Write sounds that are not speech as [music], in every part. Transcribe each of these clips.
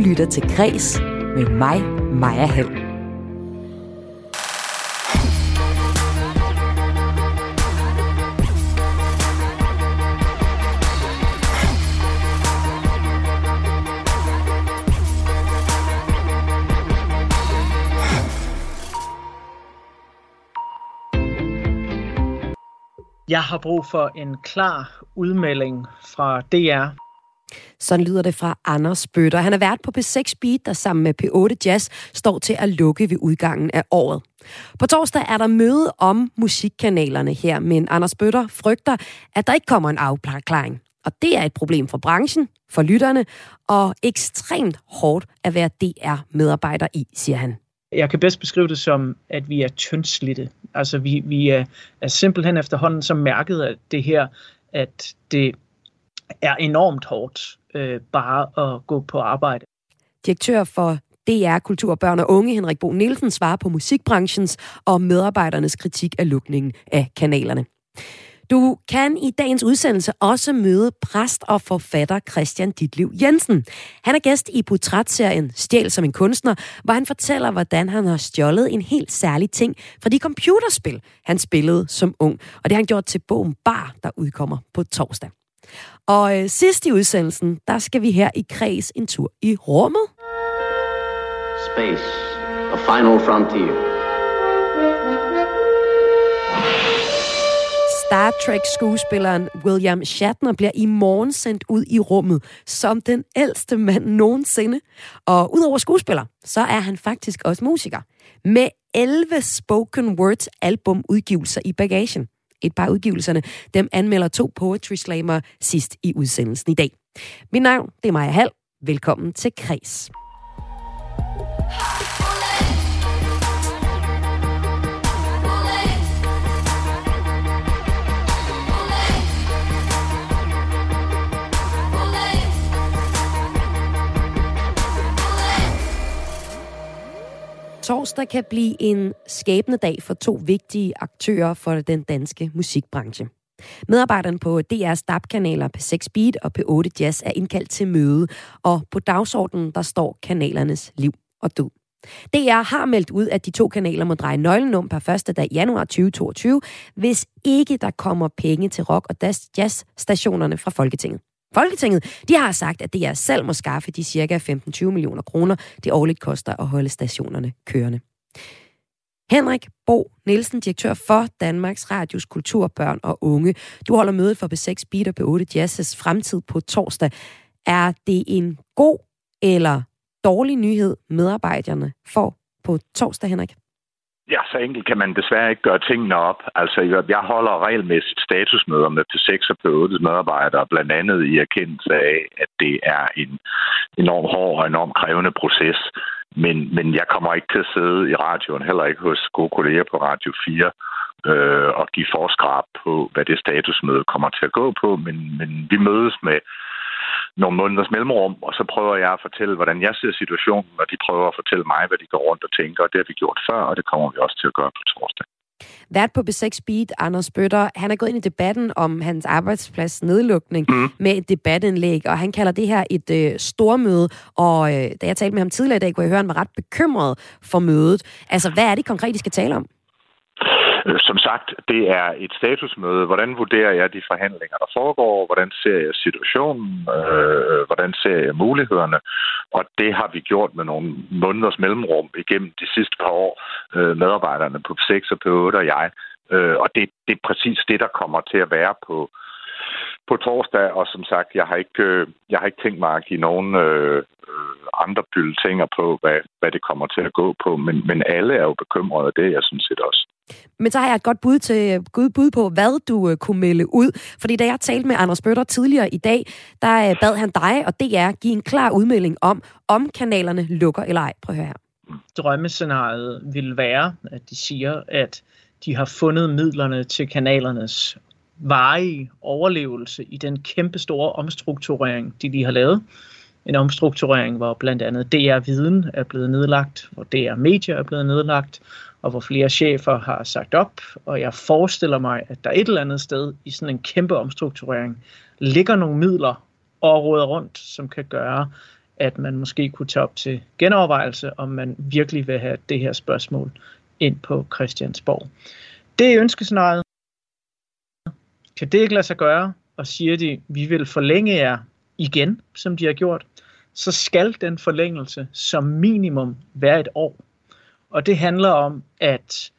lytter til Græs med mig, Maja Hall. Jeg har brug for en klar udmelding fra DR. Sådan lyder det fra Anders Bøtter. Han er vært på P6 Beat, der sammen med P8 Jazz står til at lukke ved udgangen af året. På torsdag er der møde om musikkanalerne her, men Anders Bøtter frygter, at der ikke kommer en afklaring. Og det er et problem for branchen, for lytterne, og ekstremt hårdt at være DR-medarbejder i, siger han. Jeg kan bedst beskrive det som, at vi er tyndslidte. Altså vi, vi er, er simpelthen efterhånden så mærket af det her, at det er enormt hårdt øh, bare at gå på arbejde. Direktør for DR Kultur, Børn og Unge, Henrik Bo Nielsen, svarer på musikbranchens og medarbejdernes kritik af lukningen af kanalerne. Du kan i dagens udsendelse også møde præst og forfatter Christian Ditliv Jensen. Han er gæst i portrætserien Stjæl som en kunstner, hvor han fortæller, hvordan han har stjålet en helt særlig ting fra de computerspil, han spillede som ung. Og det har han gjort til bogen Bar, der udkommer på torsdag. Og øh, sidst i udsendelsen, der skal vi her i kreds en tur i rummet. Space, a final frontier. Star Trek-skuespilleren William Shatner bliver i morgen sendt ud i rummet som den ældste mand nogensinde. Og udover skuespiller, så er han faktisk også musiker. Med 11 spoken words albumudgivelser i bagagen. Et par udgivelserne, dem anmelder to poetry slammer sidst i udsendelsen i dag. Mit navn, det er Maja Hall. Velkommen til Kres. Torsdag kan blive en skæbne dag for to vigtige aktører for den danske musikbranche. Medarbejderne på DR's DAB-kanaler P6 Beat og P8 Jazz er indkaldt til møde, og på dagsordenen der står kanalernes liv og død. DR har meldt ud, at de to kanaler må dreje nøglen om per første dag januar 2022, hvis ikke der kommer penge til rock- og jazz-stationerne fra Folketinget. Folketinget de har sagt, at det er selv må skaffe de cirka 15-20 millioner kroner, det årligt koster at holde stationerne kørende. Henrik Bo Nielsen, direktør for Danmarks Radios Kultur, Børn og Unge. Du holder mødet for B6 Beat og B8 Jazzes fremtid på torsdag. Er det en god eller dårlig nyhed, medarbejderne får på torsdag, Henrik? Ja, så enkelt kan man desværre ikke gøre tingene op. Altså, jeg holder regelmæssigt statusmøder med P6 og P8 medarbejdere, blandt andet i erkendelse af, at det er en enorm hård og enorm krævende proces. Men, men jeg kommer ikke til at sidde i radioen, heller ikke hos gode kolleger på Radio 4, øh, og give forskrab på, hvad det statusmøde kommer til at gå på. Men, men vi mødes med nogle måneders mellemrum, og så prøver jeg at fortælle, hvordan jeg ser situationen, og de prøver at fortælle mig, hvad de går rundt og tænker, og det har vi gjort før, og det kommer vi også til at gøre på torsdag. Vært på B6 Beat, Anders Bøtter, han er gået ind i debatten om hans arbejdsplads nedlukning mm. med et debatindlæg, og han kalder det her et øh, stormøde, og øh, da jeg talte med ham tidligere i dag, kunne jeg høre, at han var ret bekymret for mødet. Altså, hvad er det konkret, I skal tale om? Øh, som sagt, det er et statusmøde. Hvordan vurderer jeg de forhandlinger, der foregår? Hvordan ser jeg situationen? Øh, hvordan ser jeg mulighederne? Og det har vi gjort med nogle måneders mellemrum igennem de sidste par år. Øh, medarbejderne på 6 og på 8 og jeg. Og det, det er præcis det, der kommer til at være på, på torsdag, og som sagt, jeg har ikke, jeg har ikke tænkt mig at give nogen øh, andre bylletinger på, hvad, hvad det kommer til at gå på, men, men alle er jo bekymrede af det, jeg synes set også. Men så har jeg et godt bud, til, godt bud på, hvad du øh, kunne melde ud. Fordi da jeg talte med Anders Bøtter tidligere i dag, der øh, bad han dig og DR give en klar udmelding om, om kanalerne lukker eller ej. Prøv at høre her. Drømmescenariet vil være, at de siger, at de har fundet midlerne til kanalernes varige overlevelse i den kæmpe store omstrukturering, de lige har lavet. En omstrukturering, hvor blandt andet DR Viden er blevet nedlagt, hvor DR Media er blevet nedlagt, og hvor flere chefer har sagt op, og jeg forestiller mig, at der et eller andet sted i sådan en kæmpe omstrukturering ligger nogle midler og råder rundt, som kan gøre, at man måske kunne tage op til genovervejelse, om man virkelig vil have det her spørgsmål ind på Christiansborg. Det er ønskescenariet. Kan det ikke lade sig gøre, og siger de, vi vil forlænge jer igen, som de har gjort, så skal den forlængelse som minimum være et år. Og det handler om, at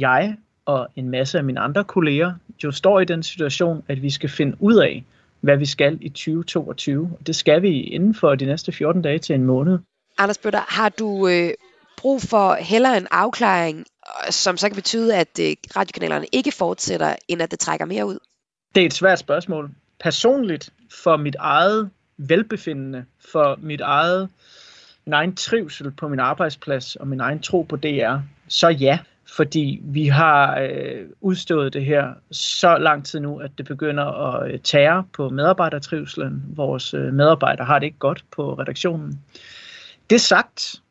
jeg og en masse af mine andre kolleger jo står i den situation, at vi skal finde ud af, hvad vi skal i 2022. Det skal vi inden for de næste 14 dage til en måned. Anders Bøtter, har du øh, brug for heller en afklaring, som så kan betyde, at øh, radiokanalerne ikke fortsætter, end at det trækker mere ud? Det er et svært spørgsmål. Personligt, for mit eget velbefindende, for mit eget, min egen trivsel på min arbejdsplads og min egen tro på DR, så ja fordi vi har øh, udstået det her så lang tid nu, at det begynder at øh, tære på medarbejdertrivselen. Vores øh, medarbejdere har det ikke godt på redaktionen. Det sagt,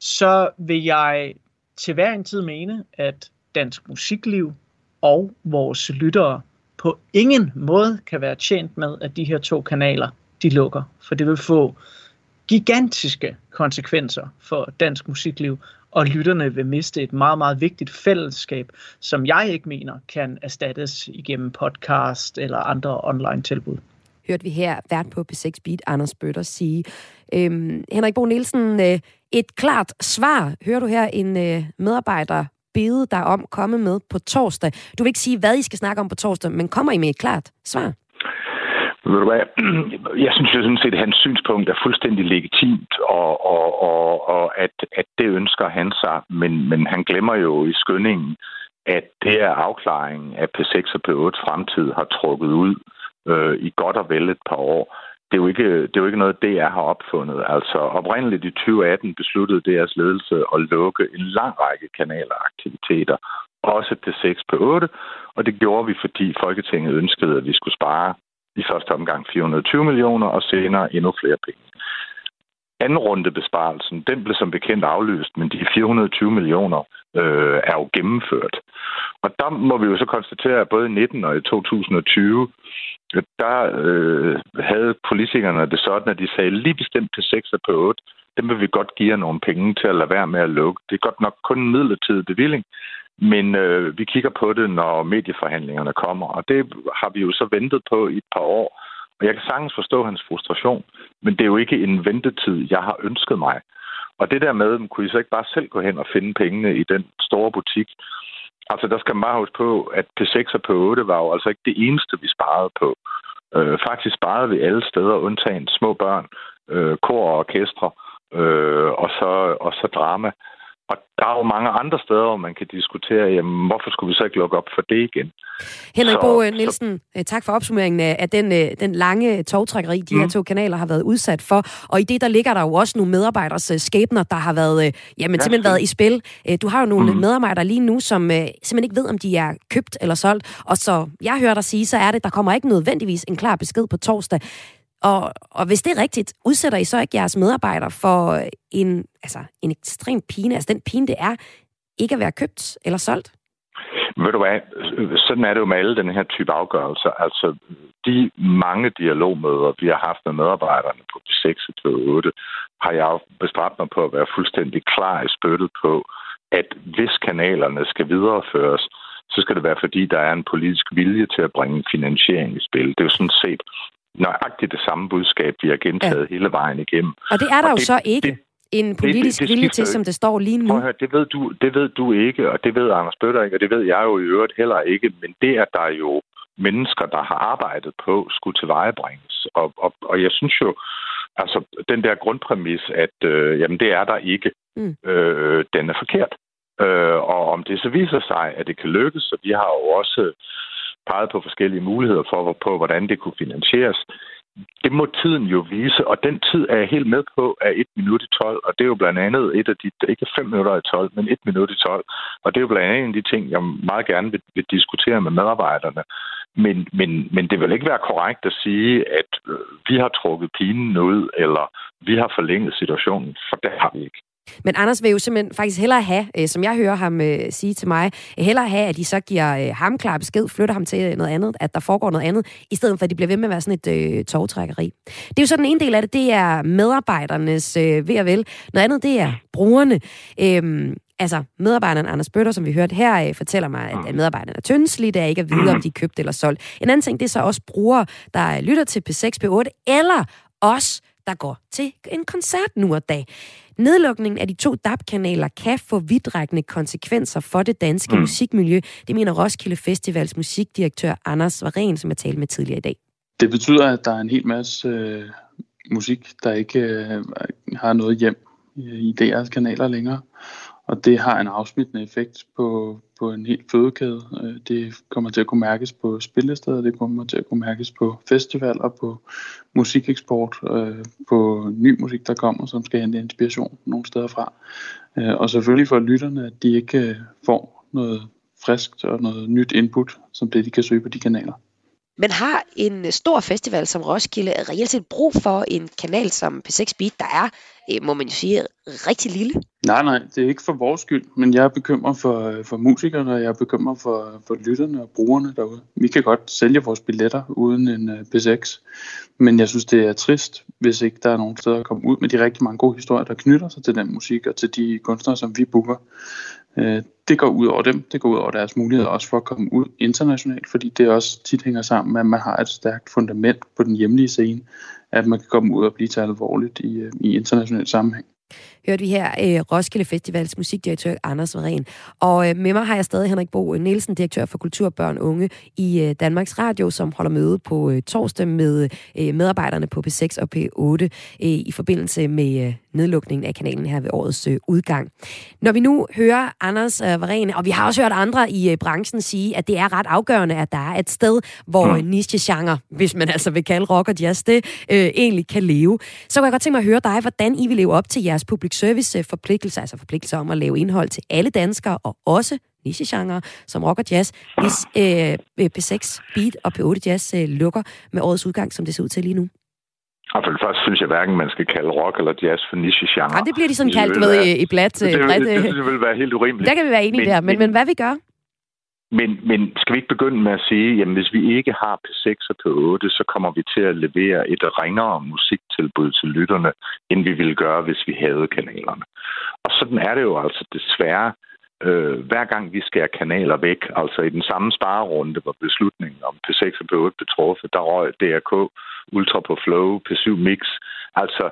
så vil jeg til hver en tid mene, at dansk musikliv og vores lyttere på ingen måde kan være tjent med, at de her to kanaler de lukker. For det vil få gigantiske konsekvenser for dansk musikliv, og lytterne vil miste et meget, meget vigtigt fællesskab, som jeg ikke mener kan erstattes igennem podcast eller andre online tilbud. Hørte vi her vært på P6 Beat, Anders Bøtter, sige. Øhm, Henrik Bo Nielsen, øh, et klart svar, hører du her en øh, medarbejder bede dig om komme med på torsdag. Du vil ikke sige, hvad I skal snakke om på torsdag, men kommer I med et klart svar? Ved du hvad? [clears throat] Jeg synes jo sådan set, at hans synspunkt er fuldstændig legitimt, og, og, og, og at, at det ønsker han sig, men, men han glemmer jo i skyndingen, at det er afklaringen af P6 og P8 fremtid har trukket ud øh, i godt og vel et par år. Det er, jo ikke, det er jo ikke noget, DR har opfundet. Altså oprindeligt i 2018 besluttede DR's ledelse at lukke en lang række kanaler og aktiviteter, også P6 P8, og det gjorde vi, fordi Folketinget ønskede, at vi skulle spare i første omgang 420 millioner, og senere endnu flere penge. Anden runde besparelsen, den blev som bekendt aflyst, men de 420 millioner øh, er jo gennemført. Og der må vi jo så konstatere, at både i 19 og i 2020, der øh, havde politikerne det sådan, at de sagde lige bestemt til 6 og på 8, dem vil vi godt give jer nogle penge til at lade være med at lukke. Det er godt nok kun en midlertidig bevilling, men øh, vi kigger på det, når medieforhandlingerne kommer, og det har vi jo så ventet på i et par år. Og jeg kan sagtens forstå hans frustration, men det er jo ikke en ventetid, jeg har ønsket mig. Og det der med, kunne I så ikke bare selv gå hen og finde pengene i den store butik? Altså, der skal man bare huske på, at P6 og P8 var jo altså ikke det eneste, vi sparede på. Øh, faktisk sparede vi alle steder, undtagen små børn, øh, kor og orkestre, øh, og, så, og så drama. Og der er jo mange andre steder, hvor man kan diskutere, jamen, hvorfor skulle vi så ikke lukke op for det igen? Henrik så, Bo Nielsen, så... Øh, tak for opsummeringen af den, øh, den lange togtrækkeri, de mm. her to kanaler har været udsat for. Og i det, der ligger der jo også nogle medarbejderes øh, skæbner, der har været, jamen, ja, simpelthen været i spil. Du har jo nogle mm. medarbejdere lige nu, som simpelthen ikke ved, om de er købt eller solgt. Og så jeg hører dig sige, så er det, der kommer ikke nødvendigvis en klar besked på torsdag. Og, og hvis det er rigtigt, udsætter I så ikke jeres medarbejdere for en, altså, en ekstrem pine, altså den pine, det er ikke at være købt eller solgt? Ved du hvad, sådan er det jo med alle den her type afgørelser. Altså, de mange dialogmøder, vi har haft med medarbejderne på de 6 og 8, har jeg bestræbt mig på at være fuldstændig klar i spyttet på, at hvis kanalerne skal videreføres, så skal det være, fordi der er en politisk vilje til at bringe finansiering i spil. Det er jo sådan set nøjagtigt det samme budskab, vi har gentaget ja. hele vejen igennem. Og det er der og jo det, så ikke. Det, en politisk det, det, det vilje til, som det står lige nu? høre, det ved, du, det ved du ikke, og det ved Anders Bøtter ikke, og det ved jeg jo i øvrigt heller ikke, men det er der jo mennesker, der har arbejdet på, skulle tilvejebringes. Og, og, og jeg synes jo, altså den der grundpræmis, at øh, jamen det er der ikke, mm. øh, den er forkert. Øh, og om det så viser sig, at det kan lykkes, så vi har jo også peget på forskellige muligheder for, på, hvordan det kunne finansieres. Det må tiden jo vise, og den tid er jeg helt med på er 1 minut i 12, og det er jo blandt andet et af de, ikke 5 minutter i 12, men 1 minut i 12, og det er jo blandt andet en af de ting, jeg meget gerne vil, vil diskutere med medarbejderne. Men, men, men det vil ikke være korrekt at sige, at øh, vi har trukket pinen ud, eller vi har forlænget situationen, for det har vi ikke. Men Anders vil jo simpelthen faktisk hellere have, øh, som jeg hører ham øh, sige til mig, øh, hellere have, at de så giver øh, ham klar besked, flytter ham til noget andet, at der foregår noget andet, i stedet for at de bliver ved med at være sådan et øh, togtrækkeri. Det er jo så den ene del af det, det er medarbejdernes øh, ved og vel. Noget andet, det er brugerne. Øhm, altså medarbejderen Anders Bøtter, som vi hørte her, øh, fortæller mig, at, at medarbejderne er tyndslige, der ikke at vide, om de er købt eller solgt. En anden ting, det er så også brugere, der lytter til P6, P8, eller os, der går til en koncert nu og dag. Nedlukningen af de to DAB-kanaler kan få vidtrækkende konsekvenser for det danske mm. musikmiljø. Det mener Roskilde Festivals musikdirektør Anders Varen, som jeg talte med tidligere i dag. Det betyder, at der er en hel masse øh, musik, der ikke øh, har noget hjem i DR's kanaler længere. Og det har en afsmittende effekt på, på en helt fødekæde. Øh, det kommer til at kunne mærkes på spillesteder, det kommer til at kunne mærkes på festivaler, på musikeksport, øh, på ny musik, der kommer, som skal hente inspiration nogle steder fra. Øh, og selvfølgelig for lytterne, at de ikke får noget friskt og noget nyt input, som det de kan søge på de kanaler. Men har en øh, stor festival som Roskilde reelt set brug for en kanal som P6 Beat, der er, øh, må man jo sige, rigtig lille? Nej, nej, det er ikke for vores skyld, men jeg er bekymret for, øh, for musikerne, og jeg er bekymret for, for lytterne og brugerne derude. Vi kan godt sælge vores billetter uden en P6, men jeg synes, det er trist, hvis ikke der er nogen steder at komme ud med de rigtig mange gode historier, der knytter sig til den musik og til de kunstnere, som vi booker. Øh, det går ud over dem, det går ud over deres muligheder også for at komme ud internationalt, fordi det også tit hænger sammen med, at man har et stærkt fundament på den hjemlige scene, at man kan komme ud og blive taget alvorligt i, øh, i international sammenhæng hørte vi her øh, Roskilde Festivals musikdirektør Anders Varen. Og øh, med mig har jeg stadig Henrik Bo Nielsen, direktør for Kultur, Børn og Unge i øh, Danmarks Radio, som holder møde på øh, torsdag med øh, medarbejderne på P6 og P8 øh, i forbindelse med øh, nedlukningen af kanalen her ved årets øh, udgang. Når vi nu hører Anders øh, Varen, og vi har også hørt andre i øh, branchen sige, at det er ret afgørende, at der er et sted, hvor mm. niche-genre, hvis man altså vil kalde rock og jazz det, øh, egentlig kan leve. Så kunne jeg godt tænke mig at høre dig, hvordan I vil leve op til jeres publikum service forpligtelser, altså forpligtelser om at lave indhold til alle danskere, og også nichegenre som rock og jazz, hvis øh, P6 Beat og P8 Jazz øh, lukker med årets udgang, som det ser ud til lige nu? Og for det første synes jeg hverken, man skal kalde rock eller jazz for nichegenre. Ja, det bliver de sådan kaldt, ved, i, i blat. Det, det, det, det, det, vil være helt urimeligt. Der kan vi være enige men, der, men, men hvad vi gør? Men, men skal vi ikke begynde med at sige, jamen hvis vi ikke har P6 og P8, så kommer vi til at levere et ringere musiktilbud til lytterne, end vi ville gøre, hvis vi havde kanalerne. Og sådan er det jo altså desværre, øh, hver gang vi skærer kanaler væk, altså i den samme sparerunde, hvor beslutningen om P6 og P8 blev truffet, der røg DRK, Ultra på Flow, P7 Mix. Altså,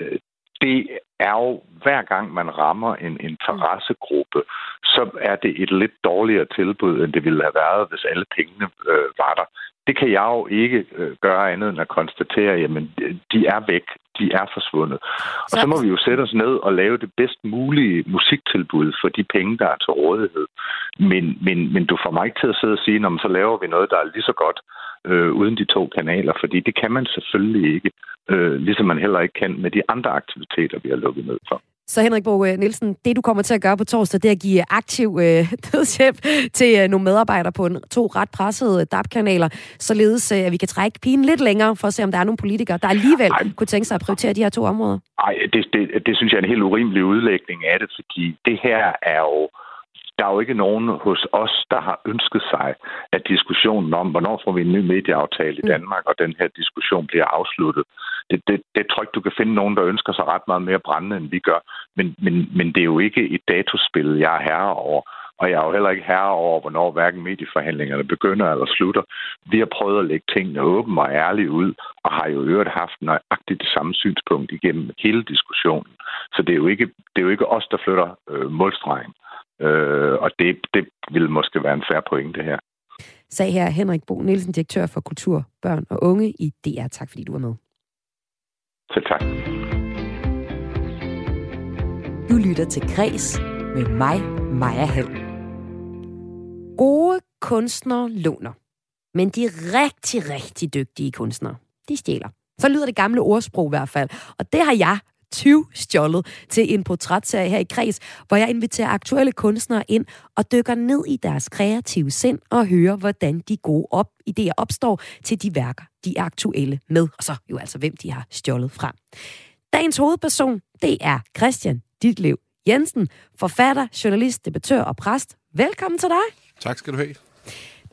øh, det er jo, hver gang man rammer en interessegruppe, så er det et lidt dårligere tilbud, end det ville have været, hvis alle pengene øh, var der. Det kan jeg jo ikke øh, gøre andet end at konstatere, jamen, de er væk, de er forsvundet. Og så må vi jo sætte os ned og lave det bedst mulige musiktilbud for de penge, der er til rådighed. Men, men, men du får mig ikke til at sidde og sige, når så laver vi noget, der er lige så godt øh, uden de to kanaler, fordi det kan man selvfølgelig ikke, øh, ligesom man heller ikke kan med de andre aktiviteter, vi har lukket ned for. Så Henrik Bo øh, Nielsen, det du kommer til at gøre på torsdag, det er at give aktiv øh, [laughs] dødshjælp til øh, nogle medarbejdere på en, to ret pressede DAB-kanaler, således øh, at vi kan trække pigen lidt længere for at se, om der er nogle politikere, der alligevel Ej. kunne tænke sig at prioritere de her to områder. Nej, det, det, det synes jeg er en helt urimelig udlægning af det, fordi det her er jo der er jo ikke nogen hos os, der har ønsket sig, at diskussionen om, hvornår får vi en ny medieaftale i mm. Danmark, og den her diskussion bliver afsluttet. Det, det, det tror ikke, du kan finde nogen, der ønsker sig ret meget mere brændende, end vi gør. Men, men, men det er jo ikke et datospil, jeg er herre over. Og jeg er jo heller ikke herre over, hvornår hverken medieforhandlingerne begynder eller slutter. Vi har prøvet at lægge tingene åben og ærligt ud, og har jo øvrigt haft nøjagtigt det samme synspunkt igennem hele diskussionen. Så det er jo ikke, det er jo ikke os, der flytter øh, målstregen. Øh, og det, det vil måske være en færre pointe her. Sag her Henrik Bo Nielsen, direktør for Kultur, Børn og Unge i DR. Tak fordi du var med. Selv tak. Du lytter til Græs med mig, Maja Hall. Gode kunstnere låner. Men de rigtig, rigtig dygtige kunstnere, de stjæler. Så lyder det gamle ordsprog i hvert fald. Og det har jeg 20 stjålet til en portrætserie her i Kreds, hvor jeg inviterer aktuelle kunstnere ind og dykker ned i deres kreative sind og hører, hvordan de gode op idéer opstår til de værker, de er aktuelle med, og så jo altså, hvem de har stjålet fra. Dagens hovedperson, det er Christian Ditlev Jensen, forfatter, journalist, debattør og præst. Velkommen til dig. Tak skal du have.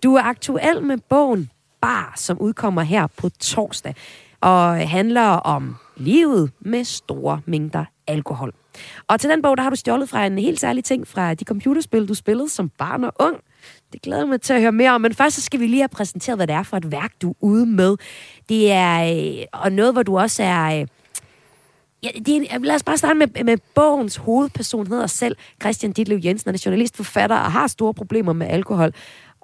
Du er aktuel med bogen Bar, som udkommer her på torsdag, og handler om livet med store mængder alkohol. Og til den bog, der har du stjålet fra en helt særlig ting fra de computerspil, du spillede som barn og ung. Det glæder mig til at høre mere om, men først så skal vi lige have præsenteret, hvad det er for et værk, du er ude med. Det er øh, og noget, hvor du også er... Øh, ja, det er, lad os bare starte med, med bogens hovedperson, hedder selv Christian Ditlev Jensen, han er journalist, forfatter og har store problemer med alkohol.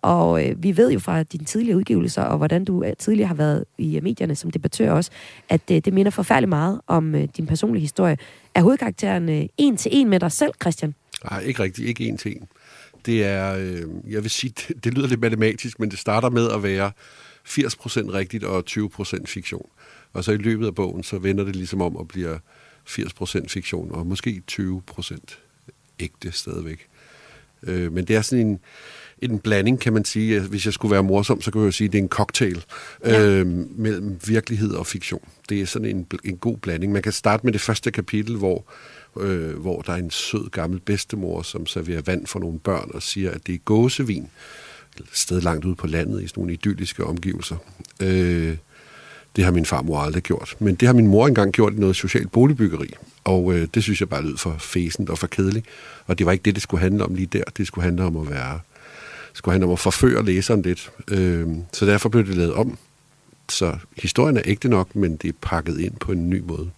Og øh, vi ved jo fra dine tidligere udgivelser, og hvordan du øh, tidligere har været i øh, medierne som debattør også, at øh, det minder forfærdeligt meget om øh, din personlige historie. Er hovedkarakteren øh, en til en med dig selv, Christian? Nej, ikke rigtigt. Ikke en til en. Det er, øh, jeg vil sige, det, [laughs] det lyder lidt matematisk, men det starter med at være 80% rigtigt og 20% fiktion. Og så i løbet af bogen, så vender det ligesom om og bliver 80% fiktion, og måske 20% ægte stadigvæk. Øh, men det er sådan en, en blanding, kan man sige. Hvis jeg skulle være morsom, så kan jeg jo sige, at det er en cocktail ja. øh, mellem virkelighed og fiktion. Det er sådan en, en god blanding. Man kan starte med det første kapitel, hvor, øh, hvor der er en sød gammel bedstemor, som serverer vand for nogle børn og siger, at det er gåsevin. Et sted langt ude på landet i sådan nogle idylliske omgivelser. Øh, det har min farmor aldrig gjort. Men det har min mor engang gjort i noget socialt boligbyggeri. Og øh, det synes jeg bare lød for fæsent og for kedeligt. Og det var ikke det, det skulle handle om lige der. Det skulle handle om at være skulle handle om at forføre læseren lidt. Øh, så derfor blev det lavet om. Så historien er ægte nok, men det er pakket ind på en ny måde.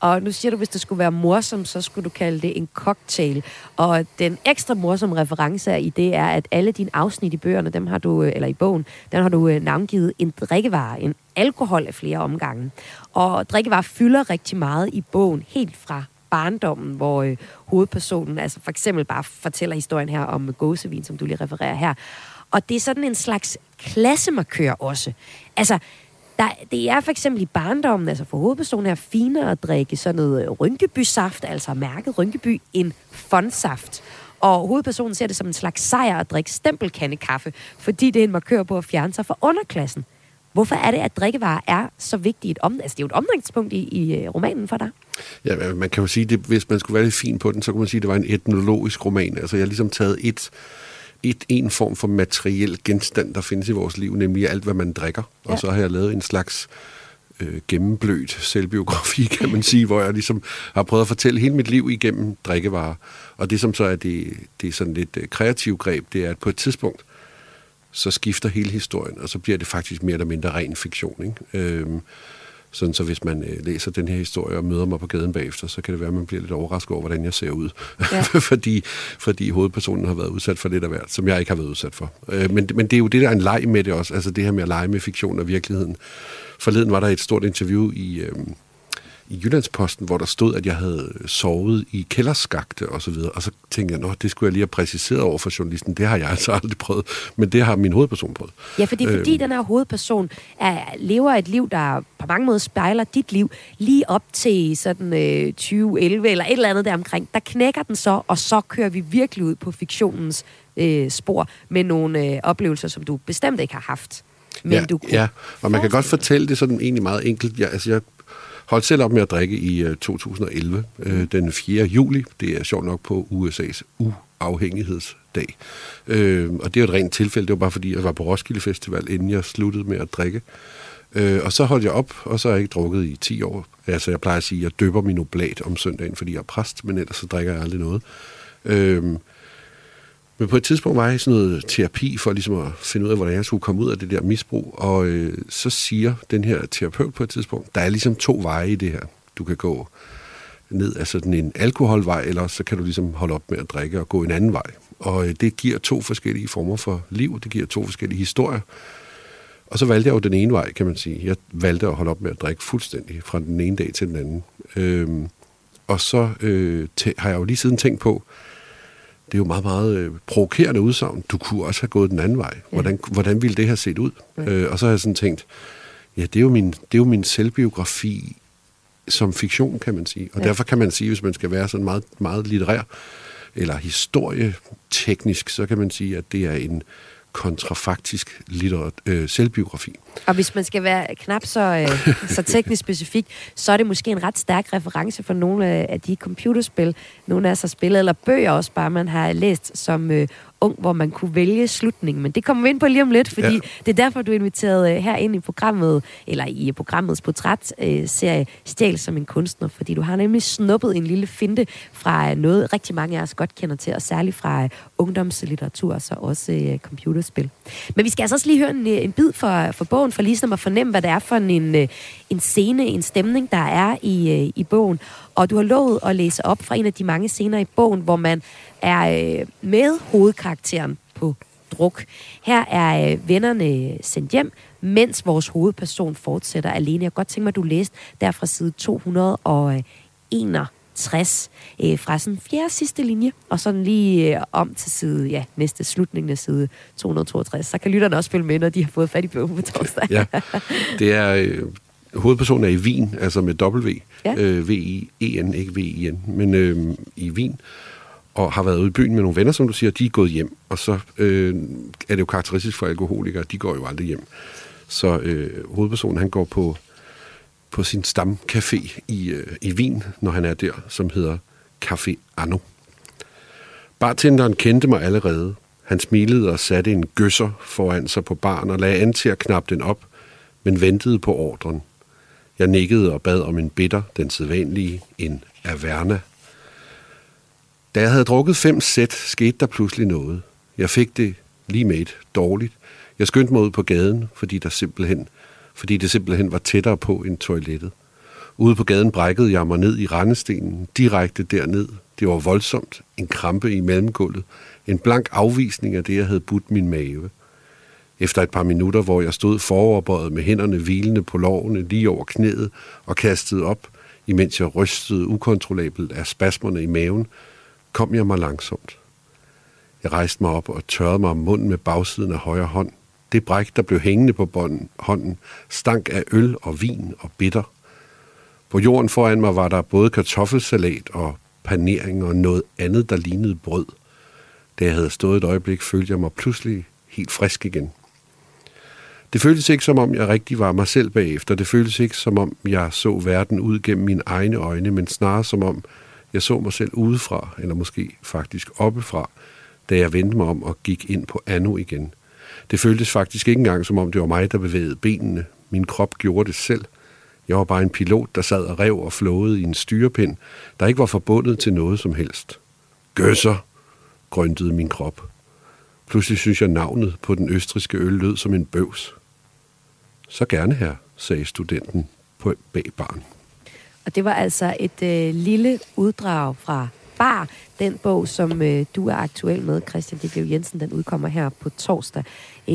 Og nu siger du, hvis det skulle være morsom, så skulle du kalde det en cocktail. Og den ekstra morsomme reference i det er, at alle dine afsnit i bøgerne, dem har du, øh, eller i bogen, den har du øh, navngivet en drikkevare, en alkohol af flere omgange. Og drikkevare fylder rigtig meget i bogen, helt fra barndommen, hvor øh, hovedpersonen altså for eksempel bare fortæller historien her om gåsevin, som du lige refererer her. Og det er sådan en slags klassemarkør også. Altså, der, det er for eksempel i barndommen, altså for hovedpersonen er finere at drikke sådan noget øh, Rynkeby-saft, altså mærket Rynkeby, en fondsaft. Og hovedpersonen ser det som en slags sejr at drikke stempelkandekaffe, fordi det er en markør på at fjerne sig fra underklassen. Hvorfor er det, at drikkevarer er så vigtigt? Om, altså, det er jo et omdrejningspunkt i, i øh, romanen for dig. Ja, man kan jo sige, det, hvis man skulle være lidt fin på den, så kunne man sige, at det var en etnologisk roman. Altså, jeg har ligesom taget et, et, en form for materiel genstand, der findes i vores liv, nemlig alt, hvad man drikker. Ja. Og så har jeg lavet en slags øh, gennemblødt selvbiografi, [laughs] kan man sige, hvor jeg ligesom har prøvet at fortælle hele mit liv igennem drikkevarer. Og det, som så er det, det er sådan lidt øh, kreativt greb, det er, at på et tidspunkt, så skifter hele historien, og så bliver det faktisk mere eller mindre ren fiktion. Ikke? Øhm, sådan så hvis man øh, læser den her historie og møder mig på gaden bagefter, så kan det være, at man bliver lidt overrasket over, hvordan jeg ser ud. Ja. [laughs] fordi, fordi hovedpersonen har været udsat for lidt af hvert, som jeg ikke har været udsat for. Øh, men, men det er jo det, der er en leg med det også, altså det her med at lege med fiktion og virkeligheden. Forleden var der et stort interview i... Øh, i Jyllandsposten, hvor der stod, at jeg havde sovet i kælderskagte og så videre. Og så tænkte jeg, at det skulle jeg lige have præciseret over for journalisten. Det har jeg altså aldrig prøvet, men det har min hovedperson prøvet. Ja, fordi, fordi øhm. den her hovedperson er, lever et liv, der på mange måder spejler dit liv, lige op til sådan øh, 2011 eller et eller andet der omkring. Der knækker den så, og så kører vi virkelig ud på fiktionens øh, spor med nogle øh, oplevelser, som du bestemt ikke har haft. Men ja, du ja, og man kan godt fortælle det sådan egentlig meget enkelt. Jeg, altså jeg holdt selv op med at drikke i øh, 2011, øh, den 4. juli. Det er sjovt nok på USA's uafhængighedsdag. Øh, og det er et rent tilfælde. Det var bare fordi, jeg var på Roskilde Festival, inden jeg sluttede med at drikke. Øh, og så holdt jeg op, og så har jeg ikke drukket i 10 år. Altså, jeg plejer at sige, at jeg døber min oblat om søndagen, fordi jeg er præst, men ellers så drikker jeg aldrig noget. Øh, men på et tidspunkt var jeg i sådan noget terapi for ligesom at finde ud af, hvordan jeg skulle komme ud af det der misbrug. Og øh, så siger den her terapeut på et tidspunkt, der er ligesom to veje i det her. Du kan gå ned af sådan en alkoholvej, eller så kan du ligesom holde op med at drikke og gå en anden vej. Og øh, det giver to forskellige former for liv. Det giver to forskellige historier. Og så valgte jeg jo den ene vej, kan man sige. Jeg valgte at holde op med at drikke fuldstændig fra den ene dag til den anden. Øhm, og så øh, har jeg jo lige siden tænkt på, det er jo meget, meget øh, provokerende udsagn. Du kunne også have gået den anden vej. Hvordan, ja. hvordan ville det have set ud? Ja. Øh, og så har jeg sådan tænkt, ja, det er jo min, det er jo min selvbiografi som fiktion, kan man sige. Og ja. derfor kan man sige, hvis man skal være sådan meget, meget litterær, eller historieteknisk, så kan man sige, at det er en kontrafaktisk litterat, øh, selvbiografi. Og hvis man skal være knap så, øh, [laughs] så teknisk specifik, så er det måske en ret stærk reference for nogle af de computerspil, nogle af os har spillet, eller bøger også bare, man har læst som øh, ung, hvor man kunne vælge slutningen. Men det kommer vi ind på lige om lidt, fordi ja. det er derfor, du er inviteret øh, her ind i programmet, eller i programmets portrætserie, øh, Stjæl som en kunstner, fordi du har nemlig snuppet en lille finte fra noget, rigtig mange af os godt kender til, og særligt fra øh, ungdomslitteratur, så også øh, computerspil. Men vi skal altså også lige høre en, øh, en bid for, for bogen, for ligesom at fornemme, hvad det er for en, øh, en scene, en stemning, der er i, øh, i bogen. Og du har lovet at læse op fra en af de mange scener i bogen, hvor man er øh, med hovedkarakteren på druk. Her er øh, vennerne sendt hjem, mens vores hovedperson fortsætter alene. Jeg godt tænke mig, at du læste der fra side 261 øh, fra sådan fjerde sidste linje, og sådan lige øh, om til side, ja, næste slutning af side 262. Så kan lytterne også følge med, når de har fået fat i bogen på torsdag. ja, det er... Øh, hovedpersonen er i Wien, altså med W. Ja. Øh, V-I-E-N, ikke V-I-N, men øh, i Wien og har været ude i byen med nogle venner, som du siger, de er gået hjem. Og så øh, er det jo karakteristisk for alkoholikere, de går jo aldrig hjem. Så øh, hovedpersonen, han går på, på sin stamcafé i, øh, i Wien, når han er der, som hedder Café Anno. Bartenderen kendte mig allerede. Han smilede og satte en gøsser foran sig på baren og lagde an til at knappe den op, men ventede på ordren. Jeg nikkede og bad om en bitter, den sædvanlige, en Averna da jeg havde drukket fem sæt, skete der pludselig noget. Jeg fik det lige med et dårligt. Jeg skyndte mig ud på gaden, fordi, der simpelthen, fordi det simpelthen var tættere på end toilettet. Ude på gaden brækkede jeg mig ned i rendestenen, direkte derned. Det var voldsomt. En krampe i mellemgulvet. En blank afvisning af det, jeg havde budt min mave. Efter et par minutter, hvor jeg stod foroverbøjet med hænderne hvilende på lårene lige over knæet og kastede op, imens jeg rystede ukontrollabelt af spasmerne i maven, kom jeg mig langsomt. Jeg rejste mig op og tørrede mig om munden med bagsiden af højre hånd. Det bræk, der blev hængende på bånden, hånden, stank af øl og vin og bitter. På jorden foran mig var der både kartoffelsalat og panering og noget andet, der lignede brød. Da jeg havde stået et øjeblik, følte jeg mig pludselig helt frisk igen. Det føltes ikke som om, jeg rigtig var mig selv bagefter. Det føltes ikke som om, jeg så verden ud gennem mine egne øjne, men snarere som om, jeg så mig selv udefra, eller måske faktisk oppefra, da jeg vendte mig om og gik ind på Anno igen. Det føltes faktisk ikke engang, som om det var mig, der bevægede benene. Min krop gjorde det selv. Jeg var bare en pilot, der sad og rev og flåede i en styrepind, der ikke var forbundet til noget som helst. Gøsser, grøntede min krop. Pludselig synes jeg, navnet på den østriske øl lød som en bøvs. Så gerne her, sagde studenten på bag barn. Og det var altså et øh, lille uddrag fra Bar, den bog, som øh, du er aktuel med, Christian Ditlev Jensen. Den udkommer her på torsdag. Øh,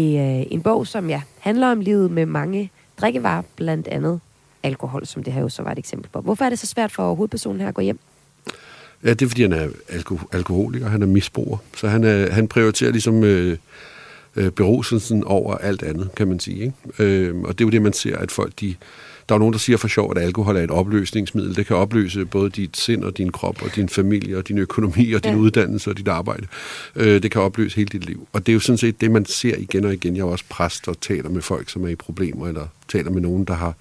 en bog, som ja, handler om livet med mange drikkevarer, blandt andet alkohol, som det her jo så var et eksempel på. Hvorfor er det så svært for hovedpersonen her at gå hjem? Ja, det er, fordi han er alko- alkoholiker, han er misbruger. Så han, er, han prioriterer ligesom øh, øh, beruselsen over alt andet, kan man sige. Ikke? Øh, og det er jo det, man ser, at folk de der er nogen, der siger for sjov, at alkohol er et opløsningsmiddel. Det kan opløse både dit sind og din krop og din familie og din økonomi og din ja. uddannelse og dit arbejde. Øh, det kan opløse hele dit liv. Og det er jo sådan set det, man ser igen og igen. Jeg er også præst og taler med folk, som er i problemer, eller taler med nogen, der har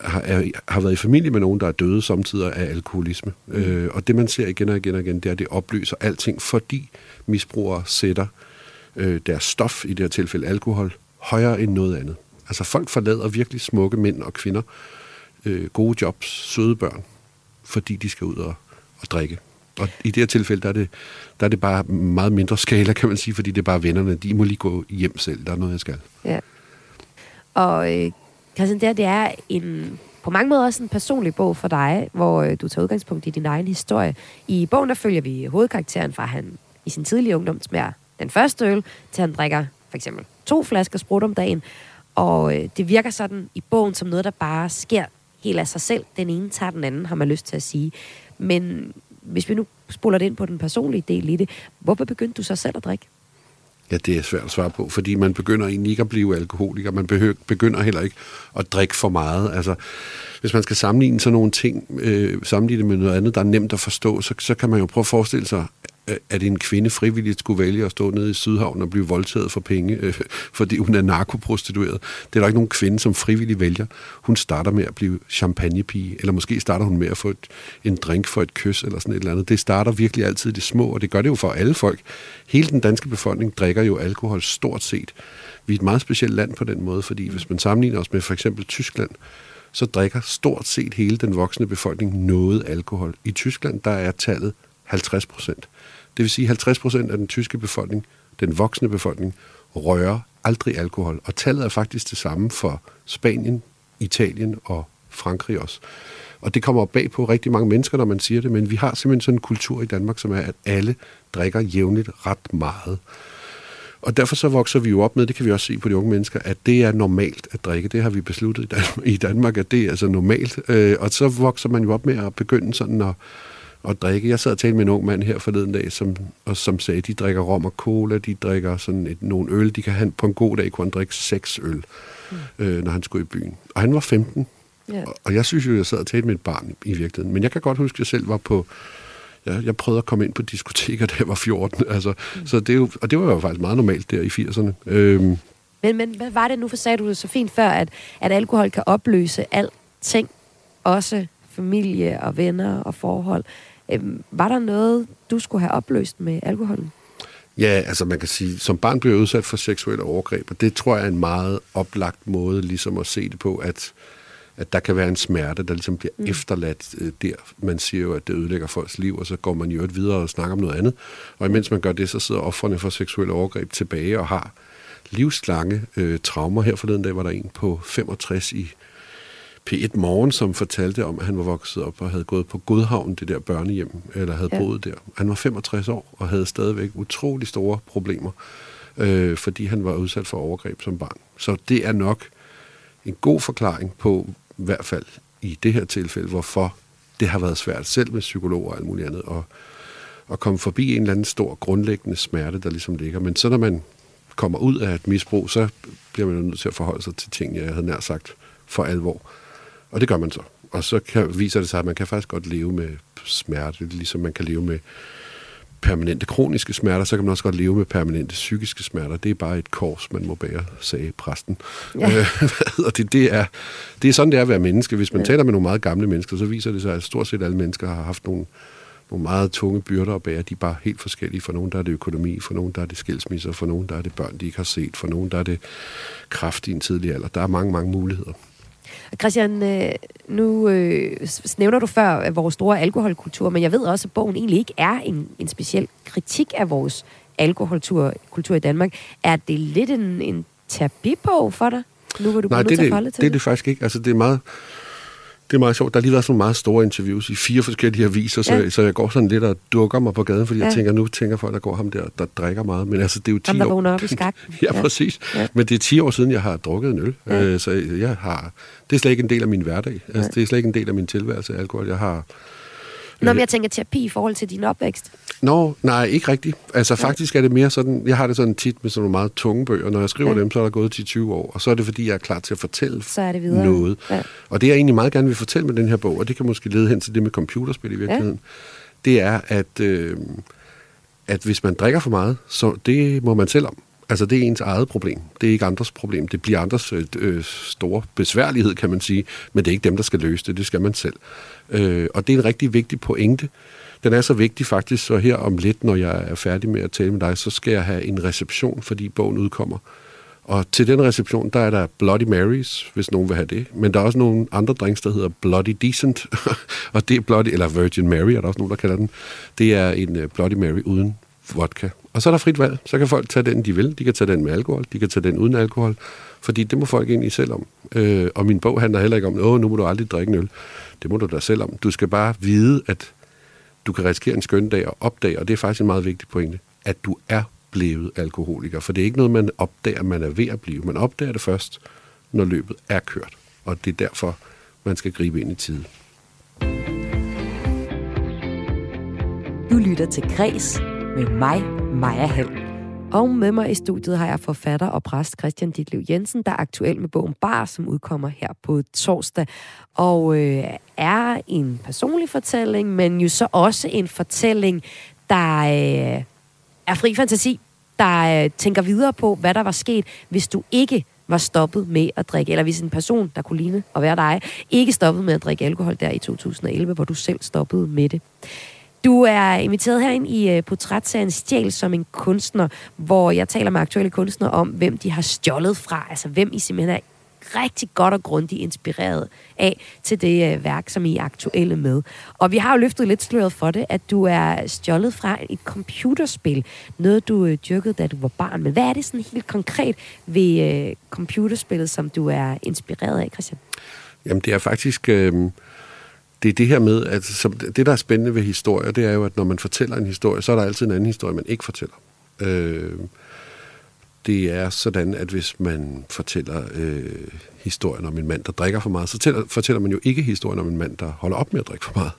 har, er, har været i familie med nogen, der er døde samtidig af alkoholisme. Mm. Øh, og det, man ser igen og igen og igen, det er, at det opløser alting, fordi misbrugere sætter øh, deres stof, i det her tilfælde alkohol, højere end noget andet. Altså folk forlader virkelig smukke mænd og kvinder, øh, gode jobs, søde børn, fordi de skal ud og, og drikke. Og i det her tilfælde, der er, det, der er det bare meget mindre skala, kan man sige, fordi det er bare vennerne. De må lige gå hjem selv. Der er noget, jeg skal. Ja. Og øh, Christian, det, det er en, på mange måder også en personlig bog for dig, hvor øh, du tager udgangspunkt i din egen historie. I bogen, der følger vi hovedkarakteren fra, han i sin tidlige ungdom smager den første øl, til han drikker for eksempel to flasker sprut om dagen, og øh, det virker sådan i bogen som noget, der bare sker helt af sig selv. Den ene tager den anden, har man lyst til at sige. Men hvis vi nu spoler det ind på den personlige del i det, hvorfor begyndte du så selv at drikke? Ja, det er svært at svare på, fordi man begynder egentlig ikke at blive alkoholiker. Man begynder heller ikke at drikke for meget. Altså, hvis man skal sammenligne sådan nogle ting, øh, sammenligne det med noget andet, der er nemt at forstå, så, så kan man jo prøve at forestille sig, Øh, at en kvinde frivilligt skulle vælge at stå nede i Sydhavn og blive voldtaget for penge, øh, fordi hun er narkoprostitueret. Det er der ikke nogen kvinde, som frivilligt vælger. Hun starter med at blive champagnepige, eller måske starter hun med at få et, en drink for et kys, eller sådan et eller andet. Det starter virkelig altid i det små, og det gør det jo for alle folk. Hele den danske befolkning drikker jo alkohol stort set. Vi er et meget specielt land på den måde, fordi hvis man sammenligner os med for eksempel Tyskland, så drikker stort set hele den voksne befolkning noget alkohol. I Tyskland, der er tallet 50 procent. Det vil sige, at 50 procent af den tyske befolkning, den voksne befolkning, rører aldrig alkohol. Og tallet er faktisk det samme for Spanien, Italien og Frankrig også. Og det kommer bag på rigtig mange mennesker, når man siger det, men vi har simpelthen sådan en kultur i Danmark, som er, at alle drikker jævnligt ret meget. Og derfor så vokser vi jo op med, det kan vi også se på de unge mennesker, at det er normalt at drikke. Det har vi besluttet i Danmark, at det er altså normalt. Øh, og så vokser man jo op med at begynde sådan at, at drikke. Jeg sad og talte med en ung mand her forleden dag, som, og som sagde, at de drikker rom og cola, de drikker sådan et, nogle øl. De kan have, på en god dag kunne han drikke seks øl, mm. øh, når han skulle i byen. Og han var 15. Yeah. Og, og jeg synes jo, at jeg sad og talte med et barn i, i virkeligheden. Men jeg kan godt huske, at jeg selv var på jeg, jeg prøvede at komme ind på diskoteker, [laughs] da jeg var 14. Altså, mm. så det er jo, og det var jo faktisk meget normalt der i 80'erne. Øhm. Men, men hvad var det nu, for sagde du det så fint før, at, at alkohol kan opløse alting, også familie og venner og forhold. Øhm, var der noget, du skulle have opløst med alkoholen? Ja, altså man kan sige, som barn blev udsat for seksuelle overgreb, og det tror jeg er en meget oplagt måde ligesom at se det på, at at der kan være en smerte, der ligesom bliver mm. efterladt øh, der. Man siger jo, at det ødelægger folks liv, og så går man jo et videre og snakker om noget andet. Og imens man gør det, så sidder offerne for seksuelle overgreb tilbage og har livslange øh, traumer. Her forleden dag var der en på 65 i P1 Morgen, som fortalte om, at han var vokset op og havde gået på Godhavn, det der børnehjem, eller havde ja. boet der. Han var 65 år og havde stadigvæk utrolig store problemer, øh, fordi han var udsat for overgreb som barn. Så det er nok en god forklaring på, i hvert fald i det her tilfælde, hvorfor det har været svært selv med psykologer og alt muligt andet, og, at komme forbi en eller anden stor grundlæggende smerte, der ligesom ligger. Men så når man kommer ud af et misbrug, så bliver man jo nødt til at forholde sig til ting, jeg havde nær sagt, for alvor. Og det gør man så. Og så kan, viser det sig, at man kan faktisk godt leve med smerte, ligesom man kan leve med permanente kroniske smerter, så kan man også godt leve med permanente psykiske smerter. Det er bare et kors, man må bære, sagde præsten. Ja. [laughs] og det, det, er, det er sådan, det er at være menneske. Hvis man ja. taler med nogle meget gamle mennesker, så viser det sig, at stort set alle mennesker har haft nogle, nogle meget tunge byrder at bære. De er bare helt forskellige. For nogen der er det økonomi, for nogen der er det skilsmisser, for nogen der er det børn, de ikke har set, for nogen der er det kraft i en tidlig alder. Der er mange, mange muligheder. Christian, øh, nu øh, nævner du før vores store alkoholkultur, men jeg ved også, at bogen egentlig ikke er en, en speciel kritik af vores alkoholkultur kultur i Danmark. Er det lidt en, en terapibog for dig? Nu hvor du Nej, det, det, det, det er det faktisk ikke. Altså, det er meget det er meget sjovt. Der har lige været sådan nogle meget store interviews i fire forskellige aviser, så, ja. så jeg går sådan lidt og dukker mig på gaden, fordi ja. jeg tænker, nu tænker folk, der går ham der, der drikker meget. Men altså, det er jo 10 ham, der år... op i [laughs] skak. ja, ja, præcis. Ja. Men det er 10 år siden, jeg har drukket en øl. Ja. Øh, så jeg har... Det er slet ikke en del af min hverdag. Altså, det er slet ikke en del af min tilværelse alkohol. Jeg har Nå, men jeg tænker terapi i forhold til din opvækst. Nå, nej, ikke rigtigt. Altså ja. faktisk er det mere sådan, jeg har det sådan tit med sådan nogle meget tunge bøger. Når jeg skriver ja. dem, så er der gået til 20 år, og så er det fordi, jeg er klar til at fortælle så er det videre. noget. Ja. Og det jeg egentlig meget gerne vil fortælle med den her bog, og det kan måske lede hen til det med computerspil i virkeligheden, ja. det er, at, øh, at hvis man drikker for meget, så det må man selv om. Altså, det er ens eget problem. Det er ikke andres problem. Det bliver andres øh, øh, store besværlighed, kan man sige, men det er ikke dem, der skal løse det. Det skal man selv. Øh, og det er en rigtig vigtig pointe. Den er så vigtig faktisk, så her om lidt, når jeg er færdig med at tale med dig, så skal jeg have en reception, fordi bogen udkommer. Og til den reception, der er der Bloody Marys, hvis nogen vil have det. Men der er også nogle andre drinks, der hedder Bloody Decent. [laughs] og det er Bloody, eller Virgin Mary, er der også nogen, der kalder den. Det er en øh, Bloody Mary uden vodka. Og så er der frit valg. Så kan folk tage den, de vil. De kan tage den med alkohol, de kan tage den uden alkohol. Fordi det må folk egentlig selv om. Øh, og min bog handler heller ikke om, åh, nu må du aldrig drikke en øl. Det må du da selv om. Du skal bare vide, at du kan risikere en skøn dag og opdage, og det er faktisk en meget vigtig pointe, at du er blevet alkoholiker. For det er ikke noget, man opdager, man er ved at blive. Man opdager det først, når løbet er kørt. Og det er derfor, man skal gribe ind i tide. Du lytter til Græs med mig, Maja Hall. Og med mig i studiet har jeg forfatter og præst Christian Ditlev Jensen, der er aktuel med bogen Bar, som udkommer her på torsdag. Og øh, er en personlig fortælling, men jo så også en fortælling, der øh, er fri fantasi, der øh, tænker videre på, hvad der var sket, hvis du ikke var stoppet med at drikke, eller hvis en person, der kunne ligne at være dig, ikke stoppede med at drikke alkohol der i 2011, hvor du selv stoppede med det. Du er inviteret herind i øh, uh, portrætserien Stjæl som en kunstner, hvor jeg taler med aktuelle kunstnere om, hvem de har stjålet fra, altså hvem I simpelthen er rigtig godt og grundigt inspireret af til det uh, værk, som I er aktuelle med. Og vi har jo løftet lidt sløret for det, at du er stjålet fra et computerspil. Noget, du uh, dyrkede, da du var barn. Men hvad er det sådan helt konkret ved uh, computerspillet, som du er inspireret af, Christian? Jamen, det er faktisk... Øh det er det her med, at som, det, der er spændende ved historier, det er jo, at når man fortæller en historie, så er der altid en anden historie, man ikke fortæller. Øh, det er sådan, at hvis man fortæller øh, historien om en mand, der drikker for meget, så tæller, fortæller man jo ikke historien om en mand, der holder op med at drikke for meget.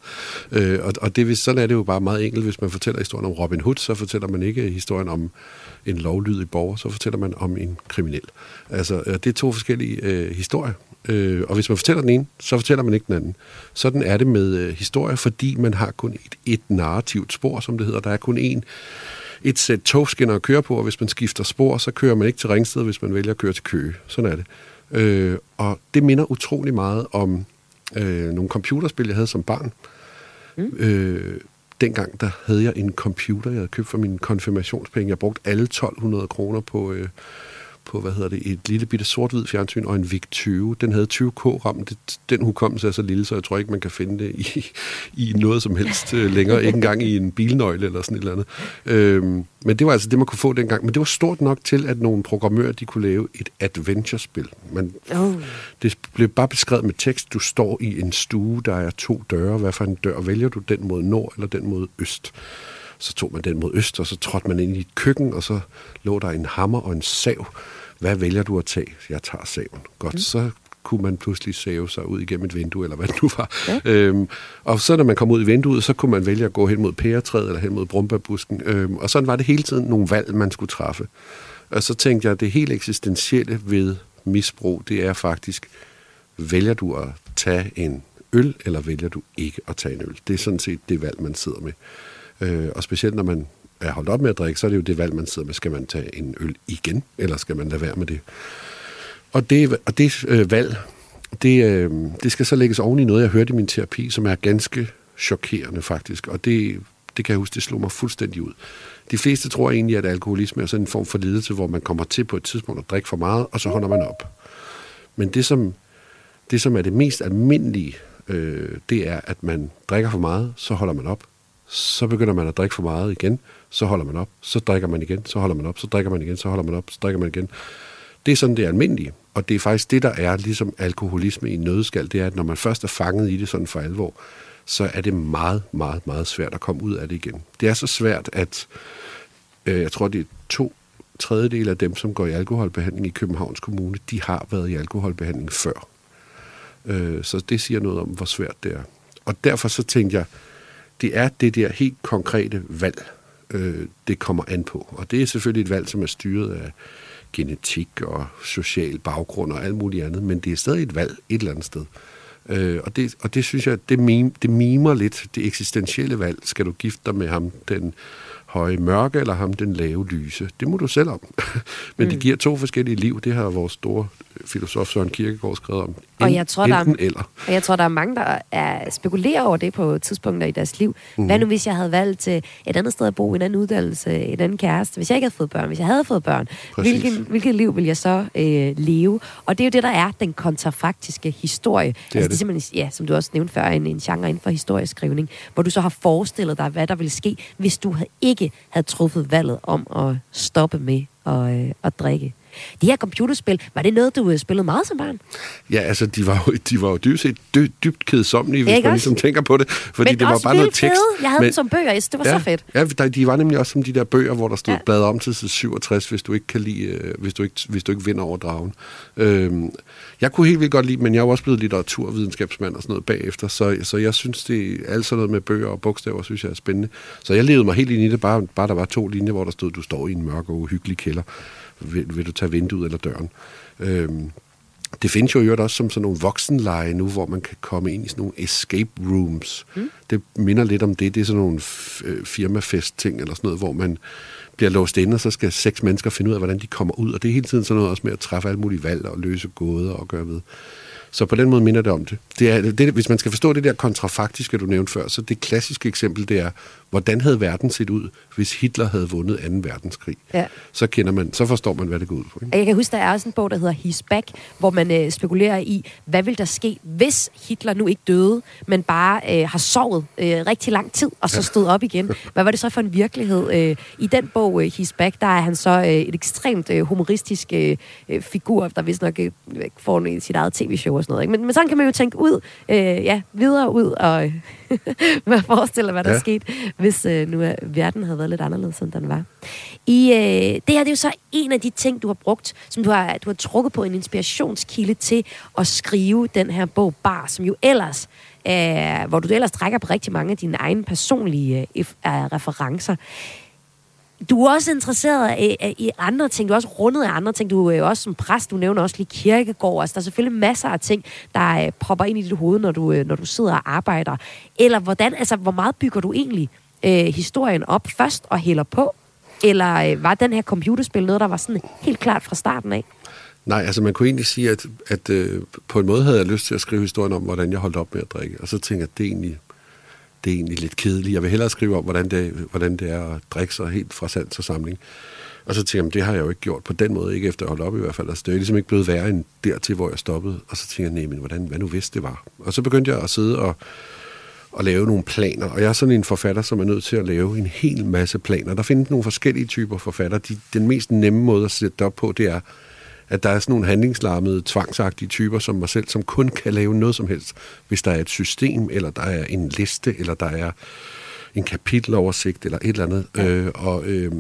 Øh, og og det, sådan er det jo bare meget enkelt. Hvis man fortæller historien om Robin Hood, så fortæller man ikke historien om en lovlydig borger, så fortæller man om en kriminel. Altså, det er to forskellige øh, historier. Øh, og hvis man fortæller den ene, så fortæller man ikke den anden. Sådan er det med øh, historie, fordi man har kun et, et narrativt spor, som det hedder. Der er kun én et sæt togskinner at køre på, og hvis man skifter spor, så kører man ikke til Ringsted, hvis man vælger at køre til Køge. Sådan er det. Øh, og det minder utrolig meget om øh, nogle computerspil, jeg havde som barn. Mm. Øh, dengang der havde jeg en computer, jeg havde købt for min konfirmationspenge. Jeg brugte alle 1200 kroner på, øh, på, hvad hedder det, et lille bitte sort-hvid fjernsyn og en VIC 20. Den havde 20K-ram. Den hukommelse er så lille, så jeg tror ikke, man kan finde det i, i noget som helst øh, længere. Ikke engang i en bilnøgle eller sådan et eller andet. Øhm, men det var altså det, man kunne få dengang. Men det var stort nok til, at nogle programmører de kunne lave et adventure-spil. Men oh. Det blev bare beskrevet med tekst. Du står i en stue, der er to døre. Hvad for en dør vælger du? Den mod nord eller den mod øst? Så tog man den mod øst, og så trådte man ind i et køkken, og så lå der en hammer og en sav. Hvad vælger du at tage? Jeg tager saven. Godt, mm. så kunne man pludselig save sig ud igennem et vindue, eller hvad det nu var. Ja. Øhm, og så når man kom ud i vinduet, så kunne man vælge at gå hen mod pæretræet, eller hen mod brumbærbusken. Øhm, og sådan var det hele tiden nogle valg, man skulle træffe. Og så tænkte jeg, at det helt eksistentielle ved misbrug, det er faktisk, vælger du at tage en øl, eller vælger du ikke at tage en øl? Det er sådan set det valg, man sidder med. Øh, og specielt når man er holdt op med at drikke, så er det jo det valg, man sidder med. Skal man tage en øl igen, eller skal man lade være med det? Og det, og det øh, valg, det, øh, det skal så lægges oven i noget, jeg hørte i min terapi, som er ganske chokerende faktisk. Og det, det kan jeg huske, det slog mig fuldstændig ud. De fleste tror egentlig, at alkoholisme er sådan en form for lidelse, hvor man kommer til på et tidspunkt at drikke for meget, og så holder man op. Men det, som, det, som er det mest almindelige, øh, det er, at man drikker for meget, så holder man op så begynder man at drikke for meget igen, så holder man op, så drikker man igen, så holder man op, så drikker man igen, så holder man op, så drikker man igen. Det er sådan, det er almindelige. Og det er faktisk det, der er ligesom alkoholisme i nødskal, det er, at når man først er fanget i det sådan for alvor, så er det meget, meget, meget svært at komme ud af det igen. Det er så svært, at øh, jeg tror, det er to tredjedel af dem, som går i alkoholbehandling i Københavns Kommune, de har været i alkoholbehandling før. Øh, så det siger noget om, hvor svært det er. Og derfor så tænkte jeg, det er det der helt konkrete valg, øh, det kommer an på. Og det er selvfølgelig et valg, som er styret af genetik og social baggrund og alt muligt andet, men det er stadig et valg et eller andet sted. Øh, og, det, og det synes jeg, det, mim, det mimer lidt det eksistentielle valg. Skal du gifte dig med ham, den høje mørke, eller ham, den lave lyse? Det må du selv om. [laughs] men mm. det giver to forskellige liv. Det har vores store filosof Søren Kierkegaard skrevet om. Og jeg tror, der er, eller. Og jeg tror, der er mange, der er, spekulerer over det på tidspunkter i deres liv. Mm. Hvad nu, hvis jeg havde valgt et andet sted at bo, en anden uddannelse, en anden kæreste, hvis jeg ikke havde fået børn, hvis jeg havde fået børn, hvilket, hvilket liv vil jeg så øh, leve? Og det er jo det, der er den kontrafaktiske historie. Det altså, det. det er simpelthen, ja, som du også nævnte før, en, en genre inden for historieskrivning, hvor du så har forestillet dig, hvad der ville ske, hvis du ikke havde truffet valget om at stoppe med at, øh, at drikke. De her computerspil, var det noget, du øh, spillede meget som barn? Ja, altså, de var jo, de var jo dybt set dy, dybt kedsommelige, hvis man ligesom tænker på det. Fordi Men det var bare noget tekst. Fede. Jeg havde men, dem som bøger, det var ja, så fedt. Ja, de var nemlig også som de der bøger, hvor der stod ja. bladet om til side 67, hvis du ikke kan lide, øh, hvis du ikke, hvis du ikke vinder over dragen. Øhm, jeg kunne helt vildt godt lide, men jeg er også blevet litteraturvidenskabsmand og sådan noget bagefter, så, så jeg synes, det er alt sådan noget med bøger og bogstaver, synes jeg er spændende. Så jeg levede mig helt ind i det, bare, bare der var to linjer, hvor der stod, du står i en mørk og uhyggelig kælder vil, vil du tage vinduet eller døren? Øhm, Det findes jo i øvrigt også som sådan nogle voksenleje nu, hvor man kan komme ind i sådan nogle escape rooms. Mm. Det minder lidt om det. Det er sådan nogle øh, firmafest-ting eller sådan noget, hvor man bliver låst inde, og så skal seks mennesker finde ud af, hvordan de kommer ud. Og det er hele tiden sådan noget også med at træffe alle mulige valg og løse gåder og gøre ved. Så på den måde minder det om det. det, er, det hvis man skal forstå det der kontrafaktiske, du nævnte før, så det klassiske eksempel, det er, hvordan havde verden set ud, hvis Hitler havde vundet 2. verdenskrig? Ja. Så kender man, så forstår man, hvad det går ud på. Ikke? Jeg kan huske, der er også en bog, der hedder He's Back, hvor man øh, spekulerer i, hvad vil der ske, hvis Hitler nu ikke døde, men bare øh, har sovet øh, rigtig lang tid, og så stod op igen. [laughs] Hvad var det så for en virkelighed? Øh, I den bog, øh, He's Back, der er han så øh, et ekstremt øh, humoristisk øh, øh figur, der vist nok øh, får sit eget tv-show og sådan noget. Ikke? Men, men sådan kan man jo tænke ud, øh, ja, videre ud og øh, [laughs] forestille, hvad der ja. skete, hvis øh, nu er, verden havde været lidt anderledes, end den var. I, øh, det her det er jo så en af de ting, du har brugt, som du har, du har trukket på en inspirationskilde til at skrive den her bog Bar, som jo ellers øh, hvor du ellers trækker på rigtig mange af dine egne personlige øh, referencer du er også interesseret i, i andre ting. Du er også rundet af andre ting. Du er jo også som præst. Du nævner også lige kirkegård. Altså, der er selvfølgelig masser af ting, der øh, popper ind i dit hoved, når du, øh, når du sidder og arbejder. Eller hvordan, altså, hvor meget bygger du egentlig øh, historien op først og hælder på? Eller øh, var den her computerspil noget, der var sådan helt klart fra starten af? Nej, altså man kunne egentlig sige, at, at øh, på en måde havde jeg lyst til at skrive historien om, hvordan jeg holdt op med at drikke. Og så tænkte jeg, at det er egentlig det er egentlig lidt kedeligt. Jeg vil hellere skrive om, hvordan det, hvordan det er at drikke sig helt fra sans og samling. Og så tænkte jeg, det har jeg jo ikke gjort på den måde, ikke efter at holde op i hvert fald. Altså, det er ligesom ikke blevet værre end dertil, hvor jeg stoppede. Og så tænkte jeg, nej, men hvordan, hvad nu hvis det var? Og så begyndte jeg at sidde og, og lave nogle planer. Og jeg er sådan en forfatter, som er nødt til at lave en hel masse planer. Der findes nogle forskellige typer forfatter. De, den mest nemme måde at sætte det op på, det er, at der er sådan nogle handlingslarmede, tvangsagtige typer som mig selv, som kun kan lave noget som helst, hvis der er et system, eller der er en liste, eller der er en kapiteloversigt, eller et eller andet. Ja. Øh, og øh,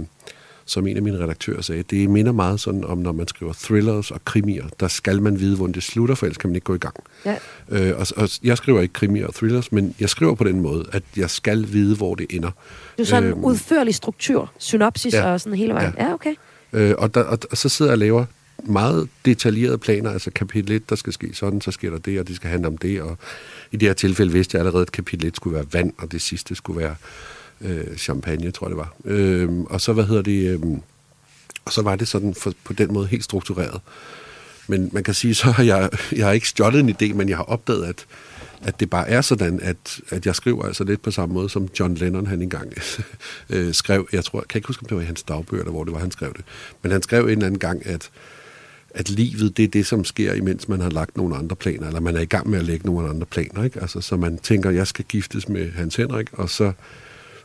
som en af mine redaktører sagde, det minder meget sådan om, når man skriver thrillers og krimier, der skal man vide, hvordan det slutter, for ellers kan man ikke gå i gang. Ja. Øh, og, og jeg skriver ikke krimier og thrillers, men jeg skriver på den måde, at jeg skal vide, hvor det ender. Du er sådan en øh, udførlig struktur, synopsis ja. og sådan hele vejen. Ja, ja okay. Øh, og, der, og, og så sidder jeg og laver meget detaljerede planer, altså kapitel 1, der skal ske sådan, så sker der det, og det skal handle om det, og i det her tilfælde vidste jeg allerede, at kapitel 1 skulle være vand, og det sidste skulle være øh, champagne, tror jeg det var. Øh, og så, hvad hedder det, øh, og så var det sådan for, på den måde helt struktureret. Men man kan sige, så har jeg, jeg har ikke stjålet en idé, men jeg har opdaget, at, at det bare er sådan, at, at jeg skriver altså lidt på samme måde, som John Lennon han engang [laughs] øh, skrev. Jeg tror, jeg kan ikke huske, om det var i hans dagbøger, eller hvor det var, han skrev det. Men han skrev en eller anden gang, at at livet, det er det, som sker, imens man har lagt nogle andre planer, eller man er i gang med at lægge nogle andre planer, ikke? Altså, så man tænker, jeg skal giftes med Hans Henrik, og så,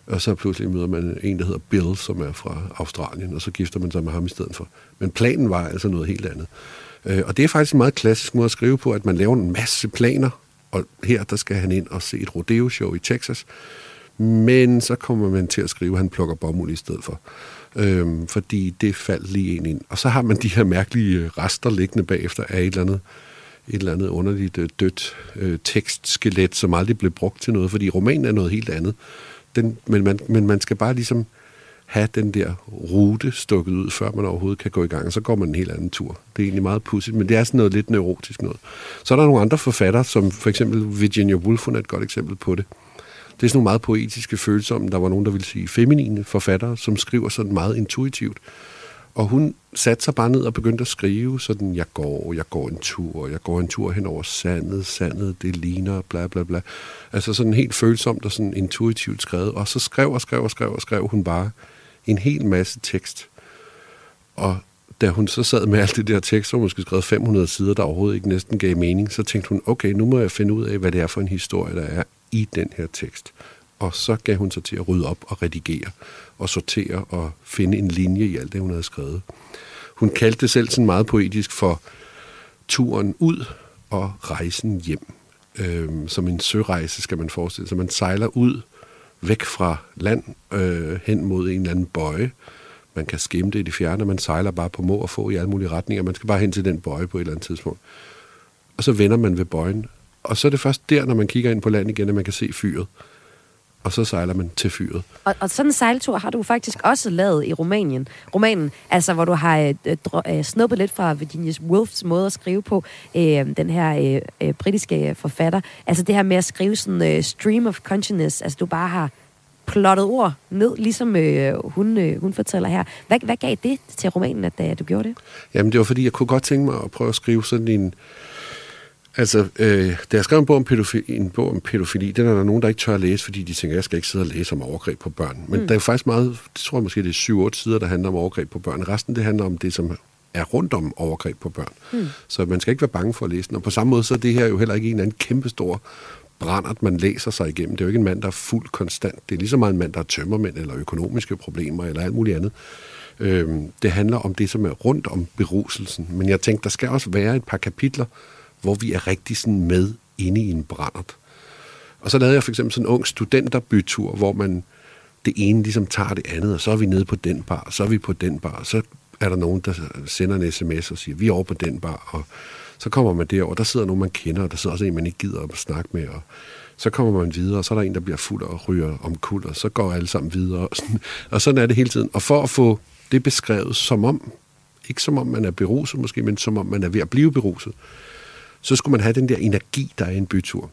og så pludselig møder man en, der hedder Bill, som er fra Australien, og så gifter man sig med ham i stedet for. Men planen var altså noget helt andet. Øh, og det er faktisk en meget klassisk måde at skrive på, at man laver en masse planer, og her der skal han ind og se et rodeo-show i Texas, men så kommer man til at skrive, at han plukker bomuld i stedet for øhm, fordi det faldt lige ind ind. Og så har man de her mærkelige øh, rester liggende bagefter af et eller andet, et eller andet underligt øh, dødt øh, tekstskelet, som aldrig blev brugt til noget, fordi romanen er noget helt andet. Den, men, man, men man skal bare ligesom have den der rute stukket ud, før man overhovedet kan gå i gang, og så går man en helt anden tur. Det er egentlig meget pudsigt, men det er sådan noget lidt neurotisk noget. Så er der nogle andre forfattere, som for eksempel Virginia Woolf, hun er et godt eksempel på det. Det er sådan nogle meget poetiske, følsomme, der var nogen, der ville sige feminine forfattere, som skriver sådan meget intuitivt. Og hun satte sig bare ned og begyndte at skrive sådan, jeg går, jeg går en tur, jeg går en tur hen over sandet, sandet, det ligner, bla bla bla. Altså sådan helt følsomt og sådan intuitivt skrevet. Og så skrev og skrev og skrev og skrev hun bare en hel masse tekst. Og da hun så sad med alt det der tekst, som måske skrevet 500 sider, der overhovedet ikke næsten gav mening, så tænkte hun, okay, nu må jeg finde ud af, hvad det er for en historie, der er i den her tekst. Og så gav hun sig til at rydde op og redigere og sortere og finde en linje i alt det, hun havde skrevet. Hun kaldte det selv sådan meget poetisk for turen ud og rejsen hjem. Øhm, som en sørejse skal man forestille sig. Man sejler ud væk fra land øh, hen mod en eller anden bøje. Man kan skimme det i det fjerne, man sejler bare på må og få i alle mulige retninger. Man skal bare hen til den bøje på et eller andet tidspunkt. Og så vender man ved bøjen, og så er det først der, når man kigger ind på land igen, at man kan se fyret. og så sejler man til fyret. Og, og sådan en sejltur har du faktisk også lavet i Rumænien. Romanen, altså hvor du har øh, øh, snuppet lidt fra Virginia Woolfs måde at skrive på, øh, den her øh, øh, britiske forfatter. Altså det her med at skrive sådan øh, stream of consciousness, altså du bare har plottet ord ned, ligesom øh, hun, øh, hun fortæller her. Hvad, hvad gav det til romanen, at, at du gjorde det? Jamen, det var fordi, jeg kunne godt tænke mig at prøve at skrive sådan en... Altså, øh, da jeg skrev en bog, om pædofili, en bog om pædofili, den er der nogen, der ikke tør at læse, fordi de tænker, jeg skal ikke sidde og læse om overgreb på børn. Men mm. der er faktisk meget, det tror jeg måske, det er 7-8 sider, der handler om overgreb på børn. Resten, det handler om det, som er rundt om overgreb på børn. Mm. Så man skal ikke være bange for at læse den. Og på samme måde, så er det her jo heller ikke en eller anden kæmpestor brændert, man læser sig igennem. Det er jo ikke en mand, der er fuldt konstant. Det er lige så meget en mand, der er tømmermænd eller økonomiske problemer eller alt muligt andet. Øhm, det handler om det, som er rundt om beruselsen. Men jeg tænkte, der skal også være et par kapitler, hvor vi er rigtig sådan med inde i en brændert. Og så lavede jeg for eksempel sådan en ung studenterbytur, hvor man det ene ligesom tager det andet, og så er vi nede på den bar, og så er vi på den bar, og så er der nogen, der sender en sms og siger, vi er over på den bar, og så kommer man derover, der sidder nogen, man kender, og der sidder også en, man ikke gider at snakke med, og så kommer man videre, og så er der en, der bliver fuld og ryger om kul, og så går alle sammen videre, og sådan, og sådan er det hele tiden. Og for at få det beskrevet som om, ikke som om man er beruset måske, men som om man er ved at blive beruset, så skulle man have den der energi, der er i en bytur.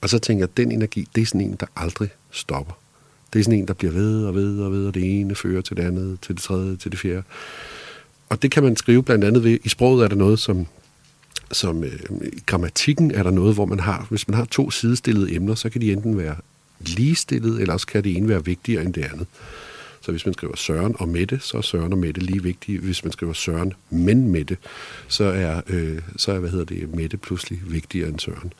Og så tænker jeg, at den energi, det er sådan en, der aldrig stopper. Det er sådan en, der bliver ved og ved og ved, og det ene fører til det andet, til det tredje, til det fjerde. Og det kan man skrive blandt andet ved, i sproget er der noget, som som øh, i grammatikken er der noget, hvor man har, hvis man har to sidestillede emner, så kan de enten være ligestillede, eller også kan det ene være vigtigere end det andet. Så hvis man skriver Søren og Mette, så er Søren og Mette lige vigtige. Hvis man skriver Søren men Mette, så er, øh, så er hvad hedder det, Mette pludselig vigtigere end Søren.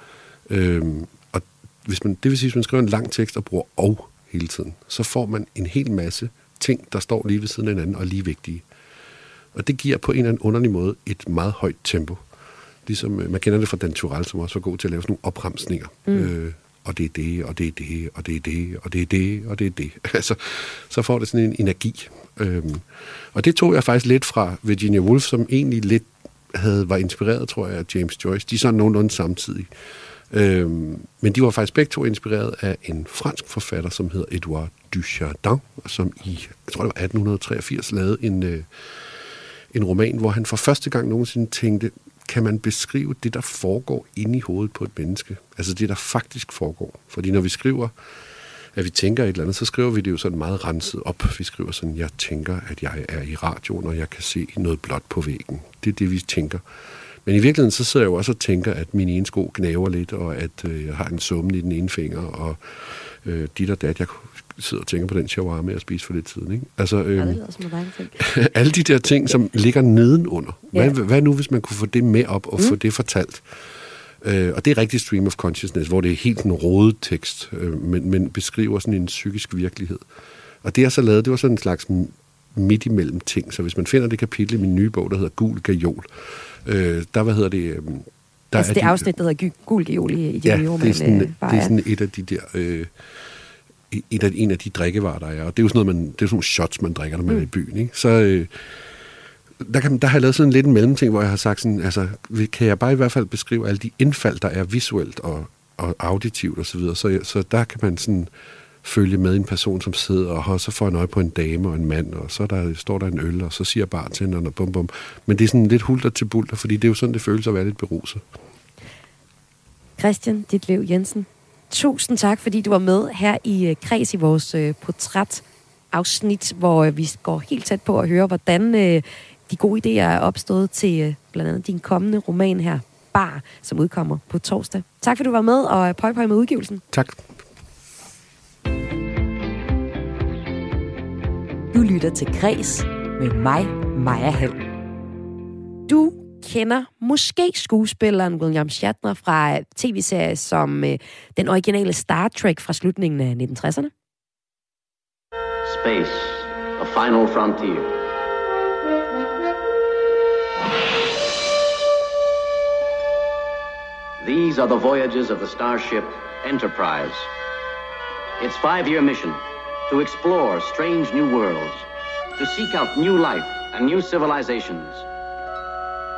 Øhm, og hvis man, det vil sige, hvis man skriver en lang tekst og bruger og hele tiden, så får man en hel masse ting, der står lige ved siden af hinanden og lige vigtige. Og det giver på en eller anden underlig måde et meget højt tempo ligesom, øh, man kender det fra Dan Turell, som også var god til at lave sådan nogle opremsninger. Mm. Øh, og det er det, og det er det, og det er det, og det er det, og det er det. [laughs] altså, så får det sådan en energi. Øhm, og det tog jeg faktisk lidt fra Virginia Woolf, som egentlig lidt havde, var inspireret, tror jeg, af James Joyce. De er sådan nogenlunde samtidig. Øhm, men de var faktisk begge to inspireret af en fransk forfatter, som hedder Edouard Dujardin, som i, jeg tror det var 1883, lavede en, øh, en roman, hvor han for første gang nogensinde tænkte, kan man beskrive det, der foregår inde i hovedet på et menneske? Altså det, der faktisk foregår. Fordi når vi skriver, at vi tænker et eller andet, så skriver vi det jo sådan meget renset op. Vi skriver sådan, jeg tænker, at jeg er i radioen, og jeg kan se noget blåt på væggen. Det er det, vi tænker. Men i virkeligheden, så sidder jeg jo også og tænker, at min ene sko gnaver lidt, og at øh, jeg har en summen i den ene finger, og øh, dit og dat. Jeg sidder og tænker på den shawarma, jeg spiste for lidt siden. Ikke? Altså, øh, ja, det øhm, [laughs] alle de der ting, som ligger nedenunder. Hvad, ja. hvad nu, hvis man kunne få det med op og mm. få det fortalt? Øh, og det er rigtig stream of consciousness, hvor det er helt en rodet tekst, øh, men, men beskriver sådan en psykisk virkelighed. Og det jeg så lavet, det var sådan en slags midt imellem ting. Så hvis man finder det kapitel i min nye bog, der hedder Gul Gajol, øh, der, hvad hedder det... Øh, der altså er det de, afsnit, der hedder Gul Gajol i, i ja, det er, sådan, det er sådan et af de der... Øh, et af, en af de drikkevarer, der er. Og det er jo sådan noget, man, det er sådan nogle shots, man drikker, når man mm. er i byen. Ikke? Så øh, der, kan, der har jeg lavet sådan lidt en mellemting, hvor jeg har sagt sådan, altså, kan jeg bare i hvert fald beskrive alle de indfald, der er visuelt og, og auditivt osv., så, videre. så, så der kan man sådan følge med en person, som sidder, og så får en øje på en dame og en mand, og så der, står der en øl, og så siger bartenderen og bum bum. Men det er sådan lidt hulter til bulter, fordi det er jo sådan, det føles at være lidt beruset. Christian Ditlev Jensen, tusind tak, fordi du var med her i øh, Kreds i vores øh, portrætafsnit, hvor øh, vi går helt tæt på at høre, hvordan øh, de gode idéer er opstået til øh, blandt andet din kommende roman her, Bar, som udkommer på torsdag. Tak fordi du var med, og pøj pøj med udgivelsen. Tak. Du lytter til Græs med mig, Maja Hall. Du kender måske skuespilleren William Shatner fra tv-serier som øh, den originale Star Trek fra slutningen af 1960'erne. Space, a final frontier. These are the voyages of the starship Enterprise. Its five-year mission to explore strange new worlds, to seek out new life and new civilizations,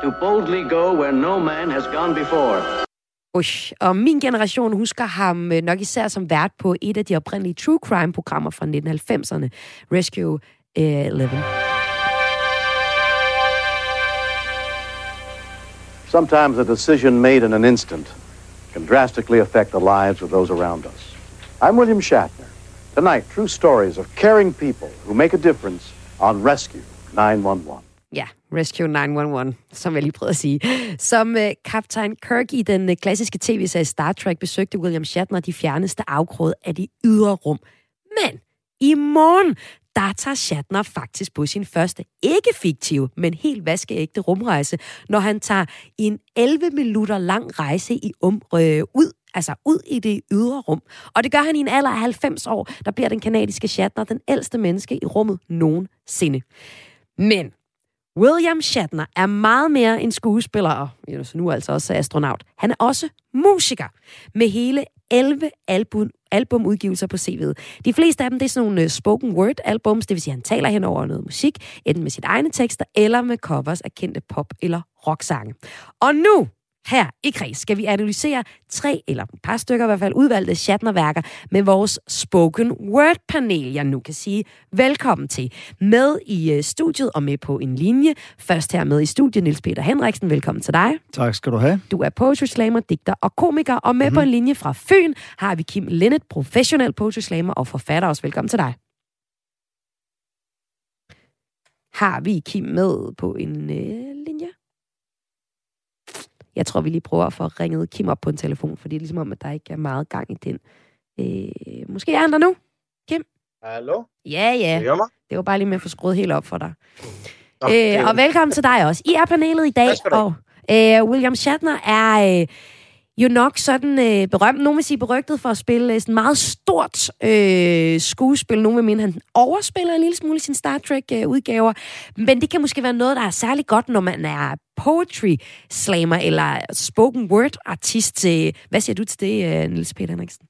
to boldly go where no man has gone before. Ush. Og min generation husker ham øh, nok især som vært på et af de oprindelige true crime-programmer fra 1990'erne, Rescue øh, 11. Sometimes a decision made in an instant can drastically affect the lives of those around us. I'm William Shatner. Tonight, true stories of caring people who make a difference on Rescue 911. Ja, Rescue 911, som jeg lige prøvede at sige. Som øh, kaptajn Kirk i den øh, klassiske tv-serie Star Trek besøgte William Shatner de fjerneste afkråd af de ydre rum. Men i morgen, der tager Shatner faktisk på sin første ikke fiktive, men helt vaskeægte rumrejse, når han tager en 11 minutter lang rejse i um, øh, ud altså ud i det ydre rum. Og det gør han i en alder af 90 år, der bliver den kanadiske Shatner den ældste menneske i rummet nogensinde. Men William Shatner er meget mere end skuespiller, og nu altså også astronaut. Han er også musiker med hele 11 album, albumudgivelser på CV'et. De fleste af dem det er sådan nogle øh, spoken word albums, det vil sige, at han taler hen over noget musik, enten med sit egne tekster eller med covers af kendte pop- eller rocksange. Og nu her i Kreds skal vi analysere tre, eller et par stykker i hvert fald, udvalgte Shatner-værker med vores spoken word-panel, jeg nu kan sige velkommen til. Med i øh, studiet og med på en linje. Først her med i studiet, Nils Peter Henriksen. Velkommen til dig. Tak skal du have. Du er poetry slammer, digter og komiker, og med mm-hmm. på en linje fra Fyn har vi Kim Linnet, professionel poetry slammer og forfatter også. Velkommen til dig. Har vi Kim med på en øh, linje? Jeg tror, vi lige prøver at få ringet Kim op på en telefon, for det er ligesom om, at der ikke er meget gang i den. Øh, måske er han der nu? Kim? Hallo? Ja, ja. Det, var bare lige med at få skruet helt op for dig. Okay. Øh, og velkommen til dig også. I er panelet i dag, og øh, William Shatner er... Øh, jo nok sådan øh, berømt, nogen vil sige berygtet for at spille øh, sådan meget stort øh, skuespil. Nogen vil mene, han overspiller en lille smule i sin Star Trek-udgaver. Øh, Men det kan måske være noget, der er særlig godt, når man er poetry slammer eller spoken word artist. Hvad siger du til det, øh, Niels Peter Henriksen?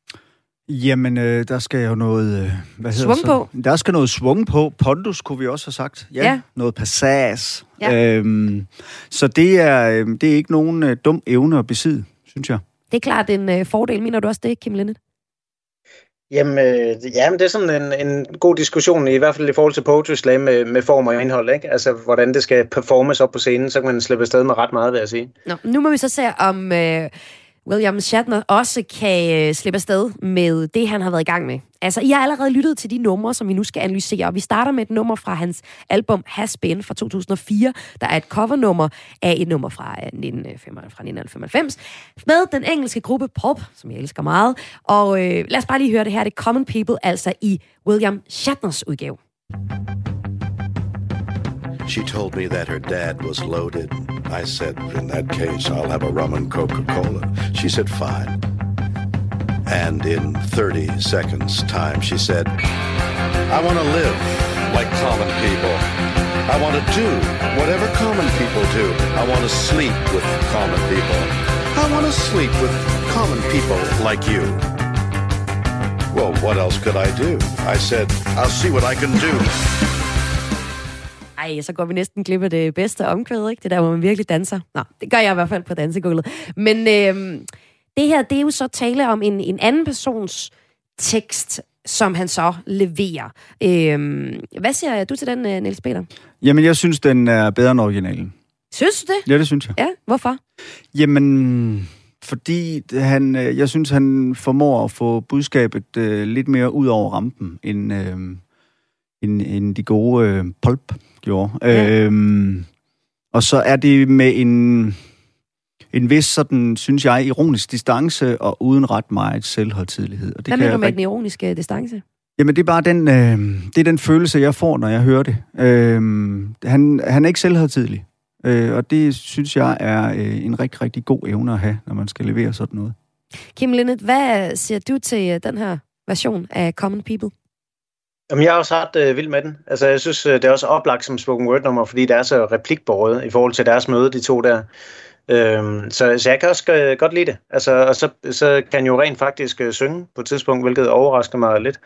Jamen, øh, der skal jo noget... Øh, hvad svung så? på? Der skal noget svung på. Pondus, kunne vi også have sagt. Ja, ja. noget passage. Ja. Øhm, så det er, øh, det er ikke nogen øh, dum evne at besidde synes jeg. Det er klart en øh, fordel. Mener du også det, Kim Linnet? Jamen, øh, jamen, det er sådan en, en god diskussion, i hvert fald i forhold til Poetry Slam med, med form og indhold, ikke? Altså, hvordan det skal performes op på scenen, så kan man slippe afsted med ret meget, vil jeg sige. Nå, nu må vi så se, om øh, William Shatner også kan øh, slippe afsted med det, han har været i gang med. Altså, I har allerede lyttet til de numre, som vi nu skal analysere, og vi starter med et nummer fra hans album Has Been fra 2004. Der er et covernummer af et nummer fra, øh, 1995, øh, med den engelske gruppe Pop, som jeg elsker meget. Og øh, lad os bare lige høre det her, det er Common People, altså i William Shatners udgave. She told me that her dad was loaded. I said, in that case, I'll have a rum and Coca-Cola. She said, fine. And in 30 seconds time, she said, I want to live like common people. I want to do whatever common people do. I want to sleep with common people. I want to sleep with common people like you. Well, what else could I do? I said, I'll see what I can do. Ej, så går vi næsten glip af det bedste omkvæd, ikke? Det der, hvor man virkelig danser. Nå, det gør jeg i hvert fald på dansegulvet. Men øh, det her, det er jo så tale om en, en anden persons tekst, som han så leverer. Øh, hvad siger du til den, øh, Niels Peter? Jamen, jeg synes, den er bedre end originalen. Synes du det? Ja, det synes jeg. Ja, hvorfor? Jamen, fordi han, øh, jeg synes, han formår at få budskabet øh, lidt mere ud over rampen, end, øh, end, end de gode øh, pulp gjorde. Ja. Øhm, og så er det med en, en vis, sådan, synes jeg, ironisk distance og uden ret meget selvholdtidlighed. Og det Hvad mener du med den ironiske distance? Jamen, det er bare den, øh, det er den følelse, jeg får, når jeg hører det. Øh, han, han er ikke selvhøjtidlig. Øh, og det synes jeg er øh, en rigtig, rigtig god evne at have, når man skal levere sådan noget. Kim Linnet, hvad siger du til øh, den her version af Common People? Jamen, jeg er også ret øh, vild med den. Altså, jeg synes, øh, det er også oplagt som spoken word nummer, fordi det er så replikbordet i forhold til deres møde, de to der. Øhm, så, så jeg kan også øh, godt lide det. Altså, og så, så kan jo rent faktisk øh, synge på et tidspunkt, hvilket overrasker mig lidt.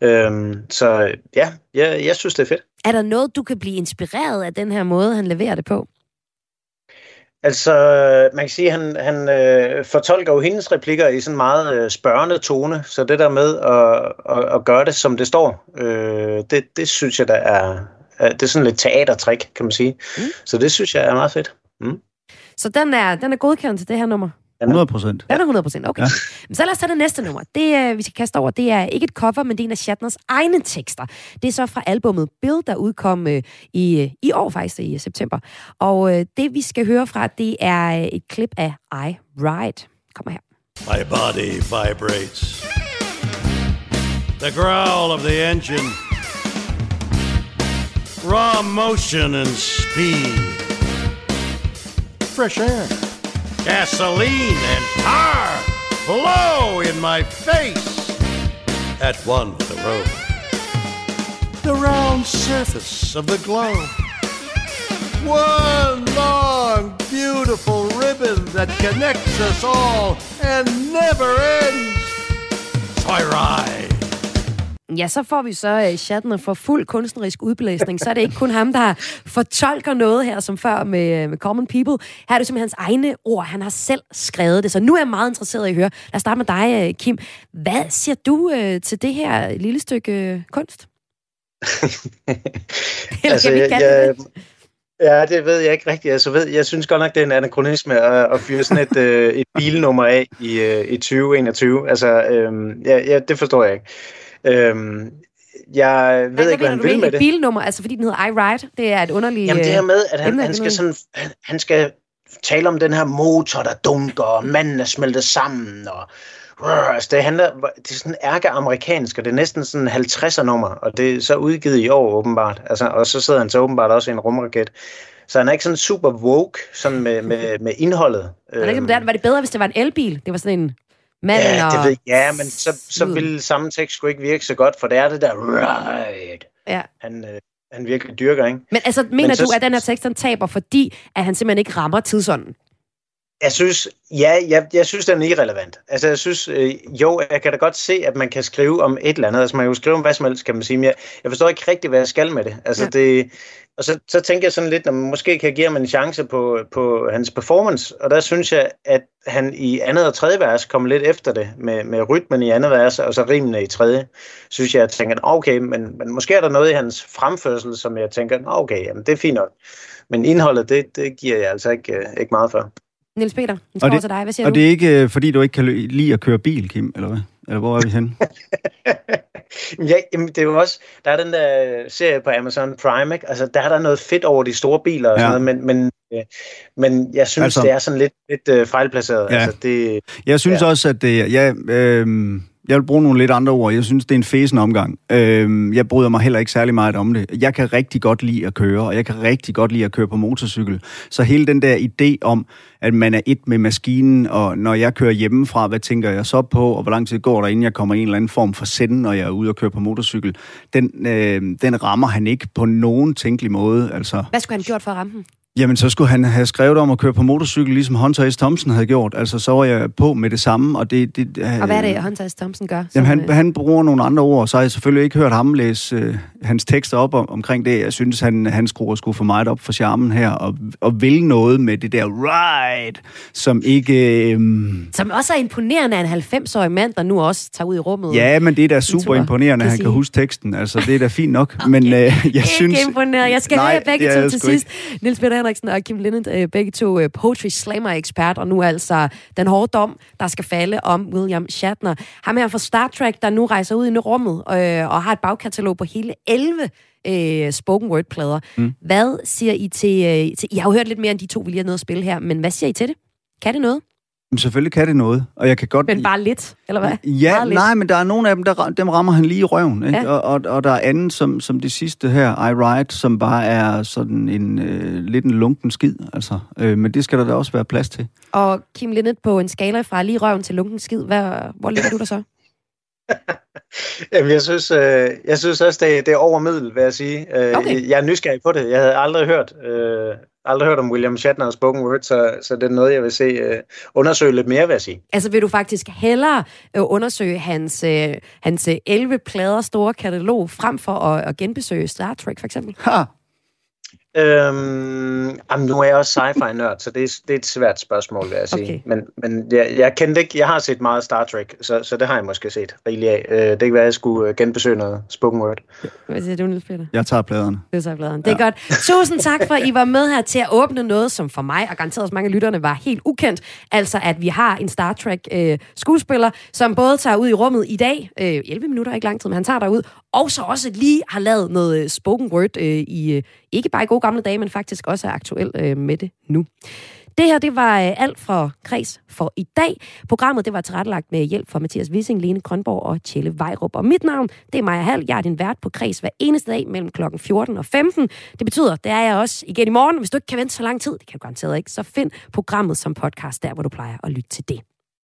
Øhm, så ja, jeg, jeg synes, det er fedt. Er der noget, du kan blive inspireret af den her måde, han leverer det på? Altså, man kan sige, at han, han øh, fortolker jo hendes replikker i sådan en meget øh, spørgende tone, så det der med at, at, at gøre det, som det står, øh, det, det synes jeg, der er, det er sådan lidt teatertrik, kan man sige. Mm. Så det synes jeg er meget fedt. Mm. Så den er, den er godkendt til det her nummer? 100 procent. Den er 100 procent, okay. Ja. Men så lad os tage det næste nummer. Det, vi skal kaste over, det er ikke et cover, men det er en af Shatners egne tekster. Det er så fra albumet Bill, der udkom øh, i, i år faktisk, i september. Og øh, det, vi skal høre fra, det er et klip af I Ride. Kommer her. My body vibrates. The growl of the engine. Raw motion and speed. Fresh air. Gasoline and tar blow in my face. At one with the road. The round surface of the globe. One long, beautiful ribbon that connects us all and never ends. I ride Ja, så får vi så uh, Shatner for fuld kunstnerisk udblæsning. Så er det ikke kun ham, der fortolker noget her som før med, med Common People. Her er det simpelthen hans egne ord. Han har selv skrevet det. Så nu er jeg meget interesseret i at høre. Lad os starte med dig, uh, Kim. Hvad siger du uh, til det her lille stykke kunst? [laughs] Eller altså, kan vi ikke jeg, Ja, det ved jeg ikke rigtigt. Altså, ved, jeg synes godt nok, det er en anachronisme at, at fyre sådan et, øh, et bilnummer af i, øh, i 2021. Altså, øh, ja, ja, det forstår jeg ikke. Øhm, jeg ved hvad, ikke, hvad han vil med det. bilnummer, altså fordi den hedder I Ride, det er et underligt... Jamen det her med, at han, han, skal sådan, han, han skal tale om den her motor, der dunker, og manden er smeltet sammen, og altså det handler, det er sådan ærke amerikansk, og det er næsten sådan 50'er nummer, og det er så udgivet i år åbenbart, altså, og så sidder han så åbenbart også i en rumraket. Så han er ikke sådan super woke sådan med, med, med indholdet. Det, ikke, var det bedre, hvis det var en elbil? Det var sådan en Manden ja, det ved, ja, men så, så ville samme tekst sgu ikke virke så godt, for det er det der right. Ja. Han, øh, han virkelig dyrker, ikke? Men altså, mener men du, så, at den her tekst, den taber, fordi at han simpelthen ikke rammer tidsånden? Jeg synes, ja, jeg, jeg synes, den er irrelevant. Altså, jeg synes, øh, jo, jeg kan da godt se, at man kan skrive om et eller andet. Altså, man kan jo skrive om hvad som helst, kan man sige. Men jeg, jeg forstår ikke rigtigt, hvad jeg skal med det. Altså, ja. det, og så, så tænker jeg sådan lidt, at man måske kan give ham en chance på, på hans performance. Og der synes jeg, at han i andet og tredje vers kommer lidt efter det, med, med rytmen i andet vers, og så rimene i tredje. Synes jeg, at tænker, okay, men, men måske er der noget i hans fremførsel, som jeg tænker, okay, jamen, det er fint nok. Men indholdet, det, det giver jeg altså ikke, øh, ikke meget for. Niels Peter, og det, til dig. Hvad siger og du? det er ikke, øh, fordi du ikke kan lide at køre bil, Kim, eller hvad? Eller hvor er vi henne? [laughs] ja, jamen, det er jo også, der er den der serie på Amazon Prime, ikke? Altså, der er der noget fedt over de store biler og ja. sådan noget, men, men, øh, men jeg synes, altså, det er sådan lidt, lidt øh, fejlplaceret. Ja. Altså, det, jeg synes ja. også, at det, ja, øh, jeg vil bruge nogle lidt andre ord. Jeg synes, det er en fæsen omgang. Øhm, jeg bryder mig heller ikke særlig meget om det. Jeg kan rigtig godt lide at køre, og jeg kan rigtig godt lide at køre på motorcykel. Så hele den der idé om, at man er et med maskinen, og når jeg kører hjemmefra, hvad tænker jeg så på, og hvor lang tid går der, inden jeg kommer i en eller anden form for send, når jeg er ude og køre på motorcykel, den, øh, den rammer han ikke på nogen tænkelig måde. Altså. Hvad skulle han gjort for at ramme den? Jamen, så skulle han have skrevet om at køre på motorcykel, ligesom Hunter S. Thompson havde gjort. Altså, så var jeg på med det samme, og det... det og hvad er det, Hunter S. Thompson gør? Jamen, han, øh... han bruger nogle andre ord, så har jeg selvfølgelig ikke hørt ham læse øh, hans tekster op om, omkring det. Jeg synes, han, han skruer sgu for meget op for charmen her, og, og vil noget med det der ride, som ikke... Øh... Som også er imponerende af en 90-årig mand, der nu også tager ud i rummet. Ja, men det er da super imponerende, at han kan huske teksten. Altså, det er da fint nok. [laughs] okay. Men øh, jeg ikke synes... Ikke imponerende. Jeg skal høre begge to til sidst. Nils Peter Henriksen og Kim Linden øh, begge to øh, poetry slammer ekspert, og nu altså den hårde dom, der skal falde om William Shatner. Ham her fra Star Trek, der nu rejser ud i rummet øh, og har et bagkatalog på hele 11 øh, spoken word-plader. Mm. Hvad siger I til, øh, til... I har jo hørt lidt mere end de to, vi lige har noget at spille her, men hvad siger I til det? Kan det noget? Men selvfølgelig kan det noget, og jeg kan godt... Men bare lidt, eller hvad? Ja, bare nej, men der er nogle af dem, der dem rammer han lige i røven, ikke? Ja. Og, og, og der er anden, som, som det sidste her, I Ride, som bare er sådan en øh, lidt en lunken skid, altså. Øh, men det skal der da også være plads til. Og Kim Linnet, på en skala fra lige røven til lunken skid, hvad, hvor ligger du der så? [laughs] Jamen, jeg synes, øh, jeg synes også, det, det er over middel, vil jeg sige. Øh, okay. Jeg er nysgerrig på det. Jeg havde aldrig hørt, øh, aldrig hørt om William Shatner og Spoken Word, så, så det er noget, jeg vil se øh, undersøge lidt mere, vil jeg sige. Altså, vil du faktisk hellere øh, undersøge hans, øh, hans 11 øh, plader store katalog, frem for at, at genbesøge Star Trek, for eksempel? Ha! Øhm, jamen, nu er jeg også sci-fi-nørd, så det er, det er et svært spørgsmål, vil jeg sige. Okay. Men, men jeg, jeg kendte ikke, jeg har set meget Star Trek, så, så det har jeg måske set rigeligt af. Øh, det kan være, at jeg skulle øh, genbesøge noget spoken word. Hvad siger du, Niels Peter? Jeg tager pladerne. Det er så bladen. Det er ja. godt. Tusind tak for, at I var med her til at åbne noget, som for mig og garanteret også mange af lytterne var helt ukendt. Altså, at vi har en Star Trek-skuespiller, som både tager ud i rummet i dag, øh, 11 minutter, ikke lang tid, men han tager derud, og så også lige har lavet noget øh, spoken word øh, i, øh, ikke bare i gode gamle dage, men faktisk også er aktuel øh, med det nu. Det her, det var øh, alt fra Kreds for i dag. Programmet, det var tilrettelagt med hjælp fra Mathias Wissing, Lene Grønborg og Tjelle Vejrup. Og mit navn, det er Maja Hall. Jeg er din vært på Kreds hver eneste dag mellem klokken 14 og 15. Det betyder, det er jeg også igen i morgen. Hvis du ikke kan vente så lang tid, det kan du garanteret ikke, så find programmet som podcast der, hvor du plejer at lytte til det.